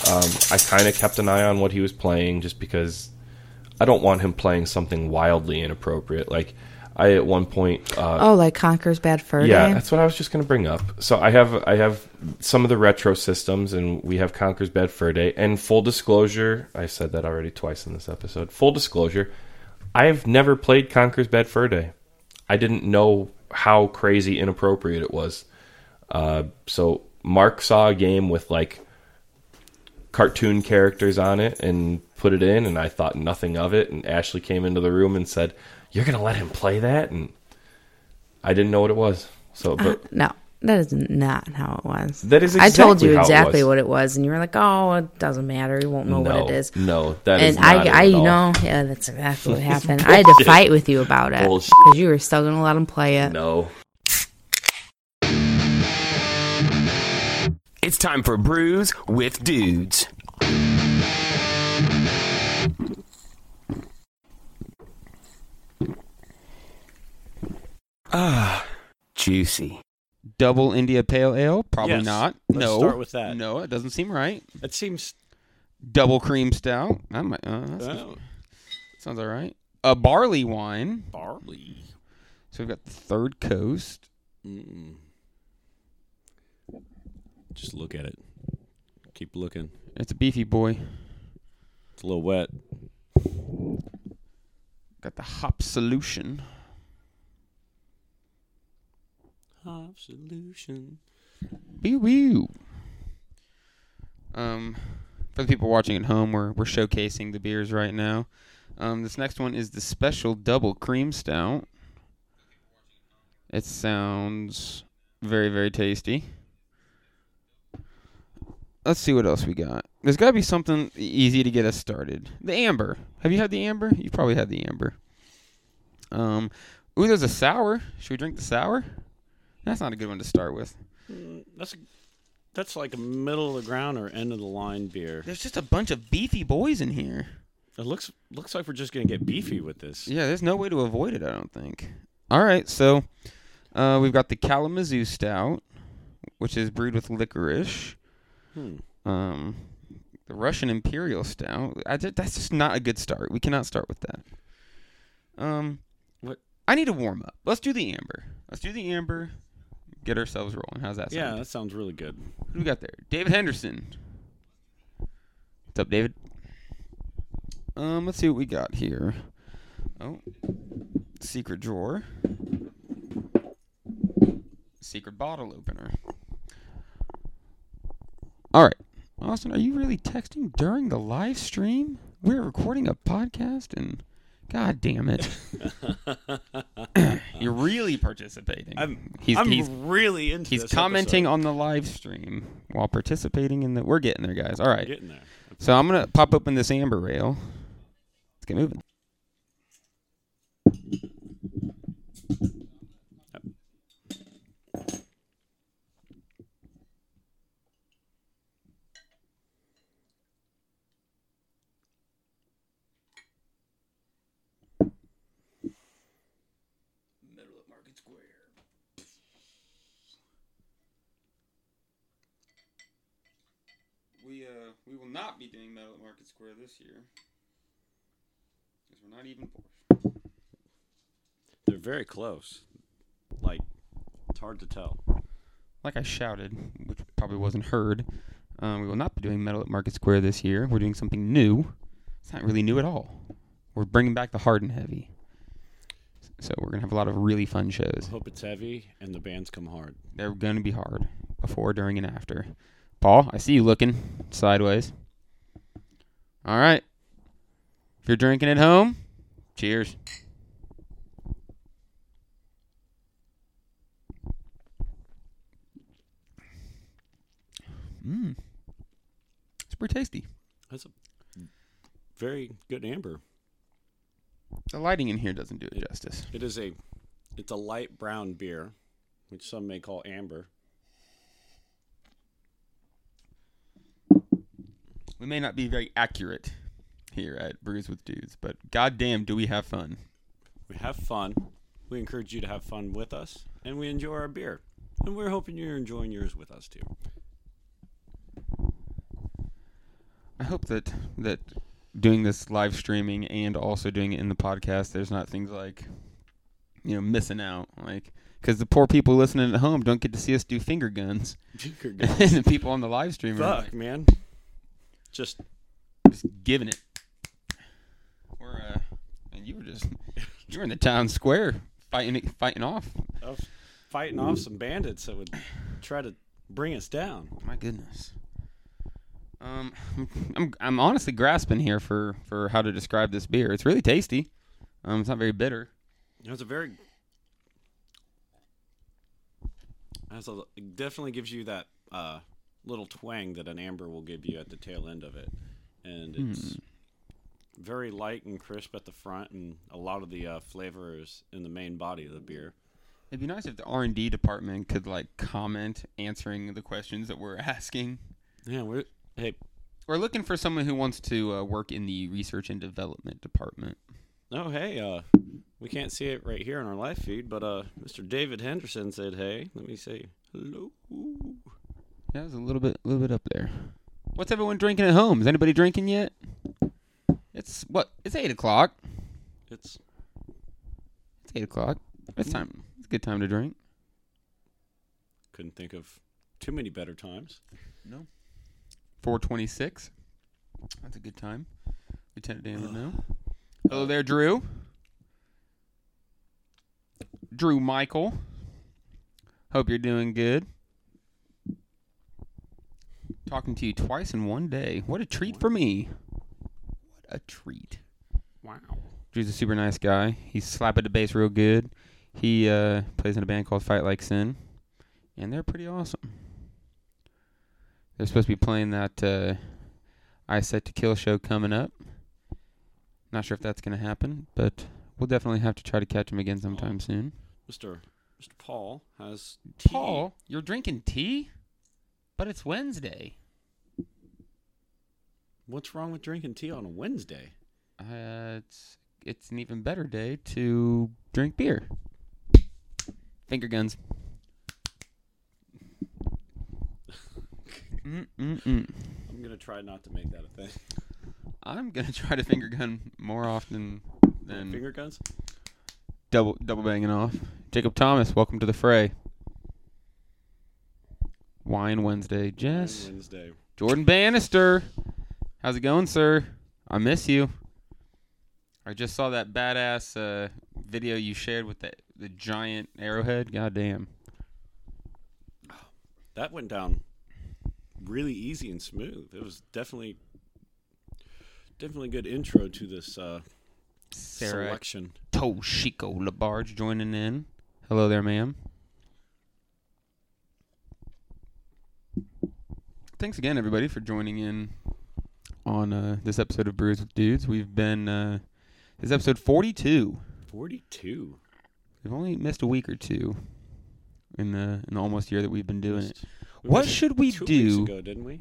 Um, I kind of kept an eye on what he was playing just because I don't want him playing something wildly inappropriate. Like I at one point uh,
oh, like Conker's Bad Fur
yeah,
Day.
Yeah, that's what I was just going to bring up. So I have I have some of the retro systems, and we have Conker's Bad Fur Day. And full disclosure, I said that already twice in this episode. Full disclosure, I've never played Conker's Bad Fur Day. I didn't know how crazy inappropriate it was. Uh, so Mark saw a game with like cartoon characters on it and put it in, and I thought nothing of it. And Ashley came into the room and said, "You're going to let him play that?" And I didn't know what it was. So,
Uh,
but
no, that is not how it was.
That is
I told you
exactly it
what it was, and you were like, "Oh, it doesn't matter. You won't know
No,
what it is."
no, that
and
is
I, I, you know, yeah, that's exactly what happened. I had to fight with you about it because you were still going to let him play it.
No.
It's time for Brews with Dudes. Ah, juicy.
Double India Pale Ale? Probably
Yes.
not.
Let's
no.
start with that.
No, it doesn't seem right.
It seems
Double cream stout. That might, uh, that's
Oh.
sounds all right. A barley wine.
barley.
So we've got the Third Coast.
Mm. Just look at it. Keep looking.
It's a beefy boy.
It's a little wet.
Got the hop solution.
Hop solution.
Wee wee. Um, for the people watching at home, we're we're showcasing the beers right now. Um, this next one is the special double cream stout. It sounds very very tasty. Let's see what else we got. There's got to be something easy to get us started. The amber. Have you had the amber? You probably had the amber. Um, ooh, there's a sour. Should we drink the sour? That's not a good one to start with.
Mm, That's a, that's like a middle of the ground or end of the line beer.
There's just a bunch of beefy boys in here.
It looks looks like we're just gonna get beefy with this.
Yeah, there's no way to avoid it, I don't think. All right, so uh, we've got the Kalamazoo Stout, which is brewed with licorice.
Hmm.
Um, the Russian Imperial Stout. I that's just not a good start. We cannot start with that. Um,
what?
I need to warm up. Let's do the amber. Let's do the amber. Get ourselves rolling. How's that sound?
Yeah, that sounds really good.
Who do we got there? David Henderson. What's up, David? Um, let's see what we got here. Oh, secret drawer. Secret bottle opener. All right, Austin, are you really texting during the live stream? We're recording a podcast, and God damn it, you're really participating.
I'm- I'm really into
He's commenting
episode.
on the live stream while participating in the. We're getting there, guys. All right,
Getting there.
So I'm gonna pop open this amber rail. Let's get moving.
Metal at Market Square.
We uh we will not be doing Metal at Market Square this year because we're not even fourth.
They're very close. Like it's hard to tell.
Like I shouted, which probably wasn't heard. Um, we will not be doing Metal at Market Square this year. We're doing something new. It's not really new at all. We're bringing back the hard and heavy. So we're gonna have a lot of really fun shows.
I hope it's heavy and the bands come hard.
They're going to be hard before, during, and after. Paul, I see you looking sideways. All right. If you're drinking at home, cheers. Mmm. It's pretty tasty.
That's a very good amber.
The lighting in here doesn't do it justice.
It is a it's a light brown beer, which some may call amber.
We may not be very accurate here at Brews with Dudes, but goddamn, do we have fun.
We have fun. We encourage you to have fun with us, and we enjoy our beer. And we're hoping you're enjoying yours with us too.
I hope that that doing this live streaming and also doing it in the podcast, there's not things like, you know, missing out, like because the poor people listening at home don't get to see us do finger guns.
Finger
and the people on the live stream are
Fuck,
like,
man. Just
just giving it. We're uh, and you were just you were in the town square fighting it, fighting off.
I was fighting off some bandits that would try to bring us down.
My goodness. Um, I'm I'm honestly grasping here for for how to describe this beer. It's really tasty. Um, it's not very bitter.
It's a very. Has a, it definitely gives you that uh, little twang that an amber will give you at the tail end of it, and it's
Hmm.
very light and crisp at the front, and a lot of the uh, flavor is in the main body of the beer.
It'd be nice if the R and D department could like comment answering the questions that we're asking.
Yeah, we're hey,
we're looking for someone who wants to uh, work in the research and development department.
Oh, hey, uh, we can't see it right here on our live feed, but uh, Mr. David Henderson said, "Hey, let me say hello."
Yeah, it's a little bit, a little bit up there. What's everyone drinking at home? Is anybody drinking yet? It's what? It's eight o'clock.
It's
It's eight o'clock. It's hmm. time. It's a good time to drink.
Couldn't think of too many better times.
No. 426. That's a good time. Lieutenant Dan would know. Hello there, Drew. Drew Michael. Hope you're doing good. Talking to you twice in one day. What a treat for me. What a treat.
Wow.
Drew's a super nice guy. He's slapping the bass real good. He uh, plays in a band called Fight Like Sin, and they're pretty awesome. They're supposed to be playing that uh, I Set to Kill show coming up. Not sure if that's going to happen, but we'll definitely have to try to catch him again sometime soon.
Mr. Mr. Paul has
Paul, you're drinking tea? But it's Wednesday.
What's wrong with drinking tea on a Wednesday?
Uh, it's it's an even better day to drink beer. Finger guns. Mm-mm-mm.
I'm gonna try not to make that a thing.
I'm gonna try to finger gun more often than
Finger guns?
double double banging off. Jacob Thomas, welcome to the fray. Wine Wednesday, Jess.
Wednesday.
Jordan Bannister, how's it going, sir? I miss you. I just saw that badass uh, video you shared with the the giant arrowhead. God damn.
That went down really easy and smooth. It was definitely definitely good intro to this uh,
Sarah
selection.
Toshiko Labarge joining in. Hello there, ma'am. Thanks again, everybody, for joining in on uh, this episode of Brews with Dudes. We've been uh, this episode forty-two.
Forty-two.
We've only missed a week or two in the in the almost year that we've been doing it.
We
What should we
two
do?
Weeks ago, didn't we?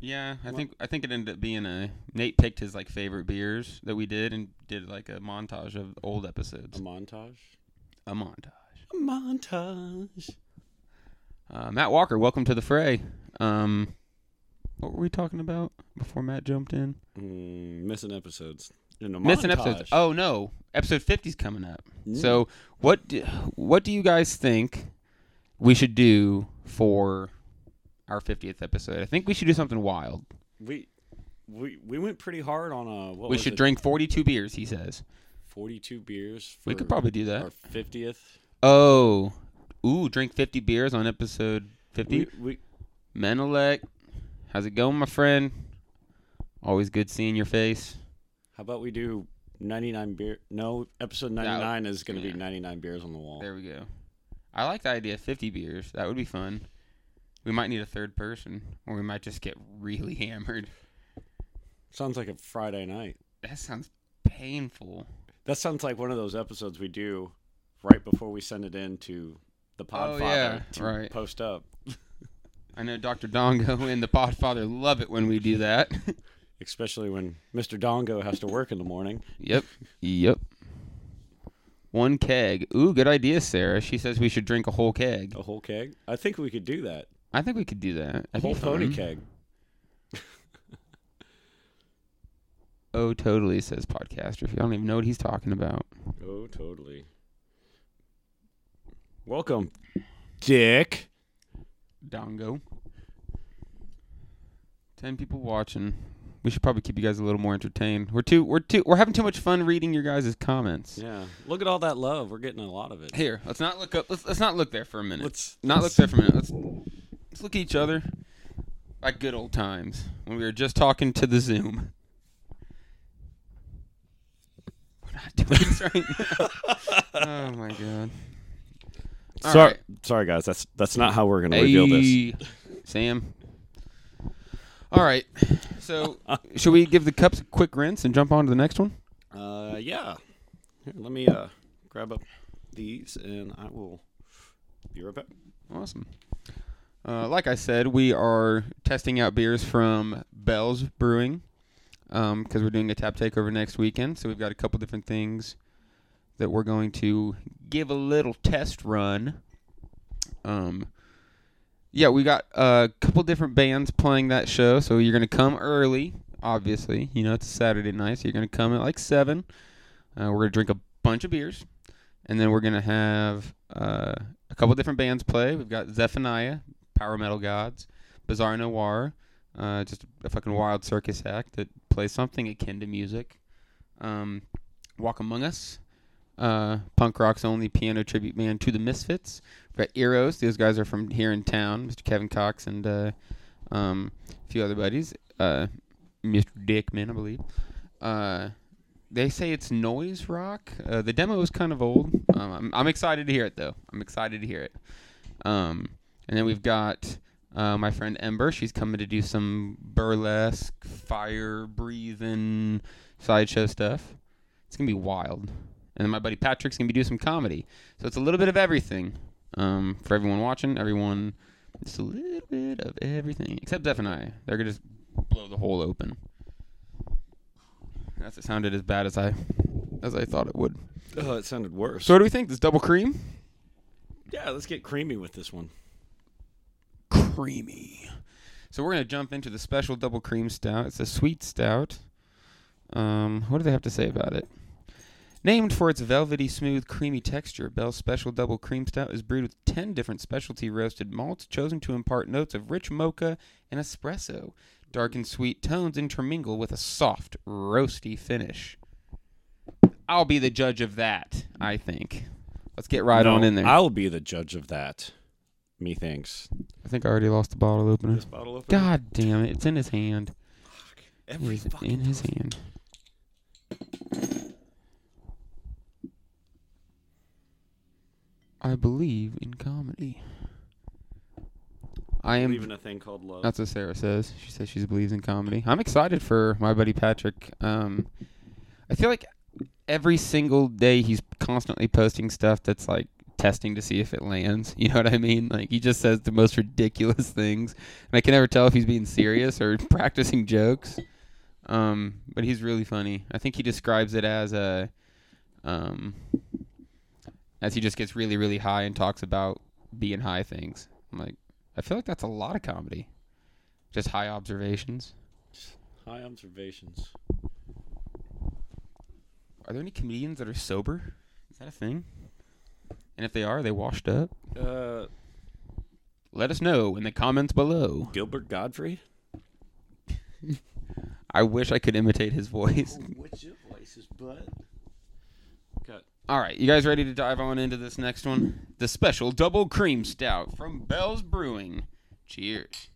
Yeah, I
Well-
think I think it ended up being a Nate picked his like favorite beers that we did and did like a montage of old episodes.
A montage.
A montage.
A montage.
Uh, Matt Walker, welcome to the fray. Um, what were we talking about before Matt jumped in?
Mm, missing episodes. In a
Missing
montage.
episodes. Oh no, episode 50's coming up.
Mm.
So what do, what do you guys think we should do for our 50th episode? I think we should do something wild.
We we we went pretty hard on a. What
we should
it?
drink 42 beers, he says.
forty-two beers.
We could probably do that.
Our fiftieth.
Oh, ooh, drink 50 beers on episode 50.
We, we
how's it going, my friend? Always good seeing your face.
how about we do ninety-nine beer? No, episode ninety-nine is going to be ninety-nine beers on the wall.
There we go. I like the idea of 50 beers. That would be fun. We might need a third person, or we might just get really hammered.
Sounds like a Friday night.
That sounds painful.
That sounds like one of those episodes we do right before we send it in to the oh, Podfather
Oh, yeah,
to
right.
post up.
I know Dr. Dongo and the Podfather love it when we do that.
Especially when Mr. Dongo has to work in the morning.
yep. Yep. One keg. Ooh, good idea, Sarah. She says we should drink a whole keg.
A whole keg? I think we could do that.
I think we could do that.
A whole pony keg.
Oh, totally, says Podcaster. I don't even know what he's talking about.
Oh, totally. Welcome, Dick.
Dongo. Ten people watching. We should probably keep you guys a little more entertained. We're too we're too we're having too much fun reading your guys' comments.
Yeah, look at all that love. We're getting a lot of it.
Here, let's not look up. Let's let's not look there for a minute.
Let's-
not
let's-
look there for a minute. Let's let's look at each other like good old times when we were just talking to the Zoom. We're not doing this right now. oh my god. All
sorry,
right.
sorry guys. That's that's not how we're gonna reveal this.
Sam. All right. So, should we give the cups a quick rinse and jump on to the next one?
Uh, yeah. Here, let me uh grab up these, and I will be right back.
Awesome. Uh, like I said, we are testing out beers from Bell's Brewing because we're doing a tap takeover next weekend. So we've got a couple different things that we're going to give a little test run. Um, yeah, we got a couple different bands playing that show. So you're to come early, obviously. You know, it's Saturday night, so you're to come at like 7. Uh, we're to drink a bunch of beers. And then we're to have uh, a a couple different bands play. We've got Zephaniah, Power Metal Gods, Bizarre Noir, uh, just a fucking wild circus act that plays something akin to music. Um, Walk Among Us, uh, punk rock's only piano tribute band to the Misfits. We've got Eros. Those guys are from here in town. Mr. Kevin Cox and uh, um, a few other buddies. Uh, Mr. Dickman, I believe. Uh, they say it's noise rock. Uh, the demo is kind of old. Um, I'm, I'm excited to hear it though. I'm excited to hear it. Um, and then we've got uh, my friend Ember. She's coming to do some burlesque, fire breathing sideshow stuff. It's gonna be wild. And then my buddy Patrick's gonna be doing some comedy. So it's a little bit of everything um, for everyone watching. Everyone, just a little bit of everything except Zephaniah. They're gonna just blow the hole open. That's it sounded as bad as I as I thought it would.
Oh, it sounded worse.
So what do we think? This double cream?
Yeah, let's get creamy with this one.
Creamy. So we're gonna jump into the special double cream stout. It's a sweet stout. Um, what do they have to say about it? Named for its velvety, smooth, creamy texture, Bell's Special Double Cream Stout is brewed with 10 different specialty roasted malts chosen to impart notes of rich mocha and espresso. Dark and sweet tones intermingle with a soft, roasty finish. I'll be the judge of that, I think. Let's get right
No,
on in there.
I'll be the judge of that. Methinks.
I think I already lost the bottle opener.
This bottle opener?
God damn it! It's in his hand.
Every
It is in his hand. I believe in comedy. I am
Believe in a thing called love.
That's what Sarah says. She says she believes in comedy. I'm excited for my buddy Patrick. Um, I feel like every single day he's constantly posting stuff that's like testing to see if it lands. You know what I mean? Like he just says the most ridiculous things, and I can never tell if he's being serious or practicing jokes. Um, but he's really funny. I think he describes it as a, um, as he just gets really, really high and talks about being high things. I'm like, I feel like that's a lot of comedy. Just high observations.
High observations.
Are there any comedians that are sober? Is that a thing? And if they are, are they washed up?
Uh,
Let us know in the comments below.
Gilbert Gottfried.
I wish I could imitate his voice.
What's your voice's butt?
All right, you guys ready to dive on into this next one? The special double cream stout from Bell's Brewing. Cheers.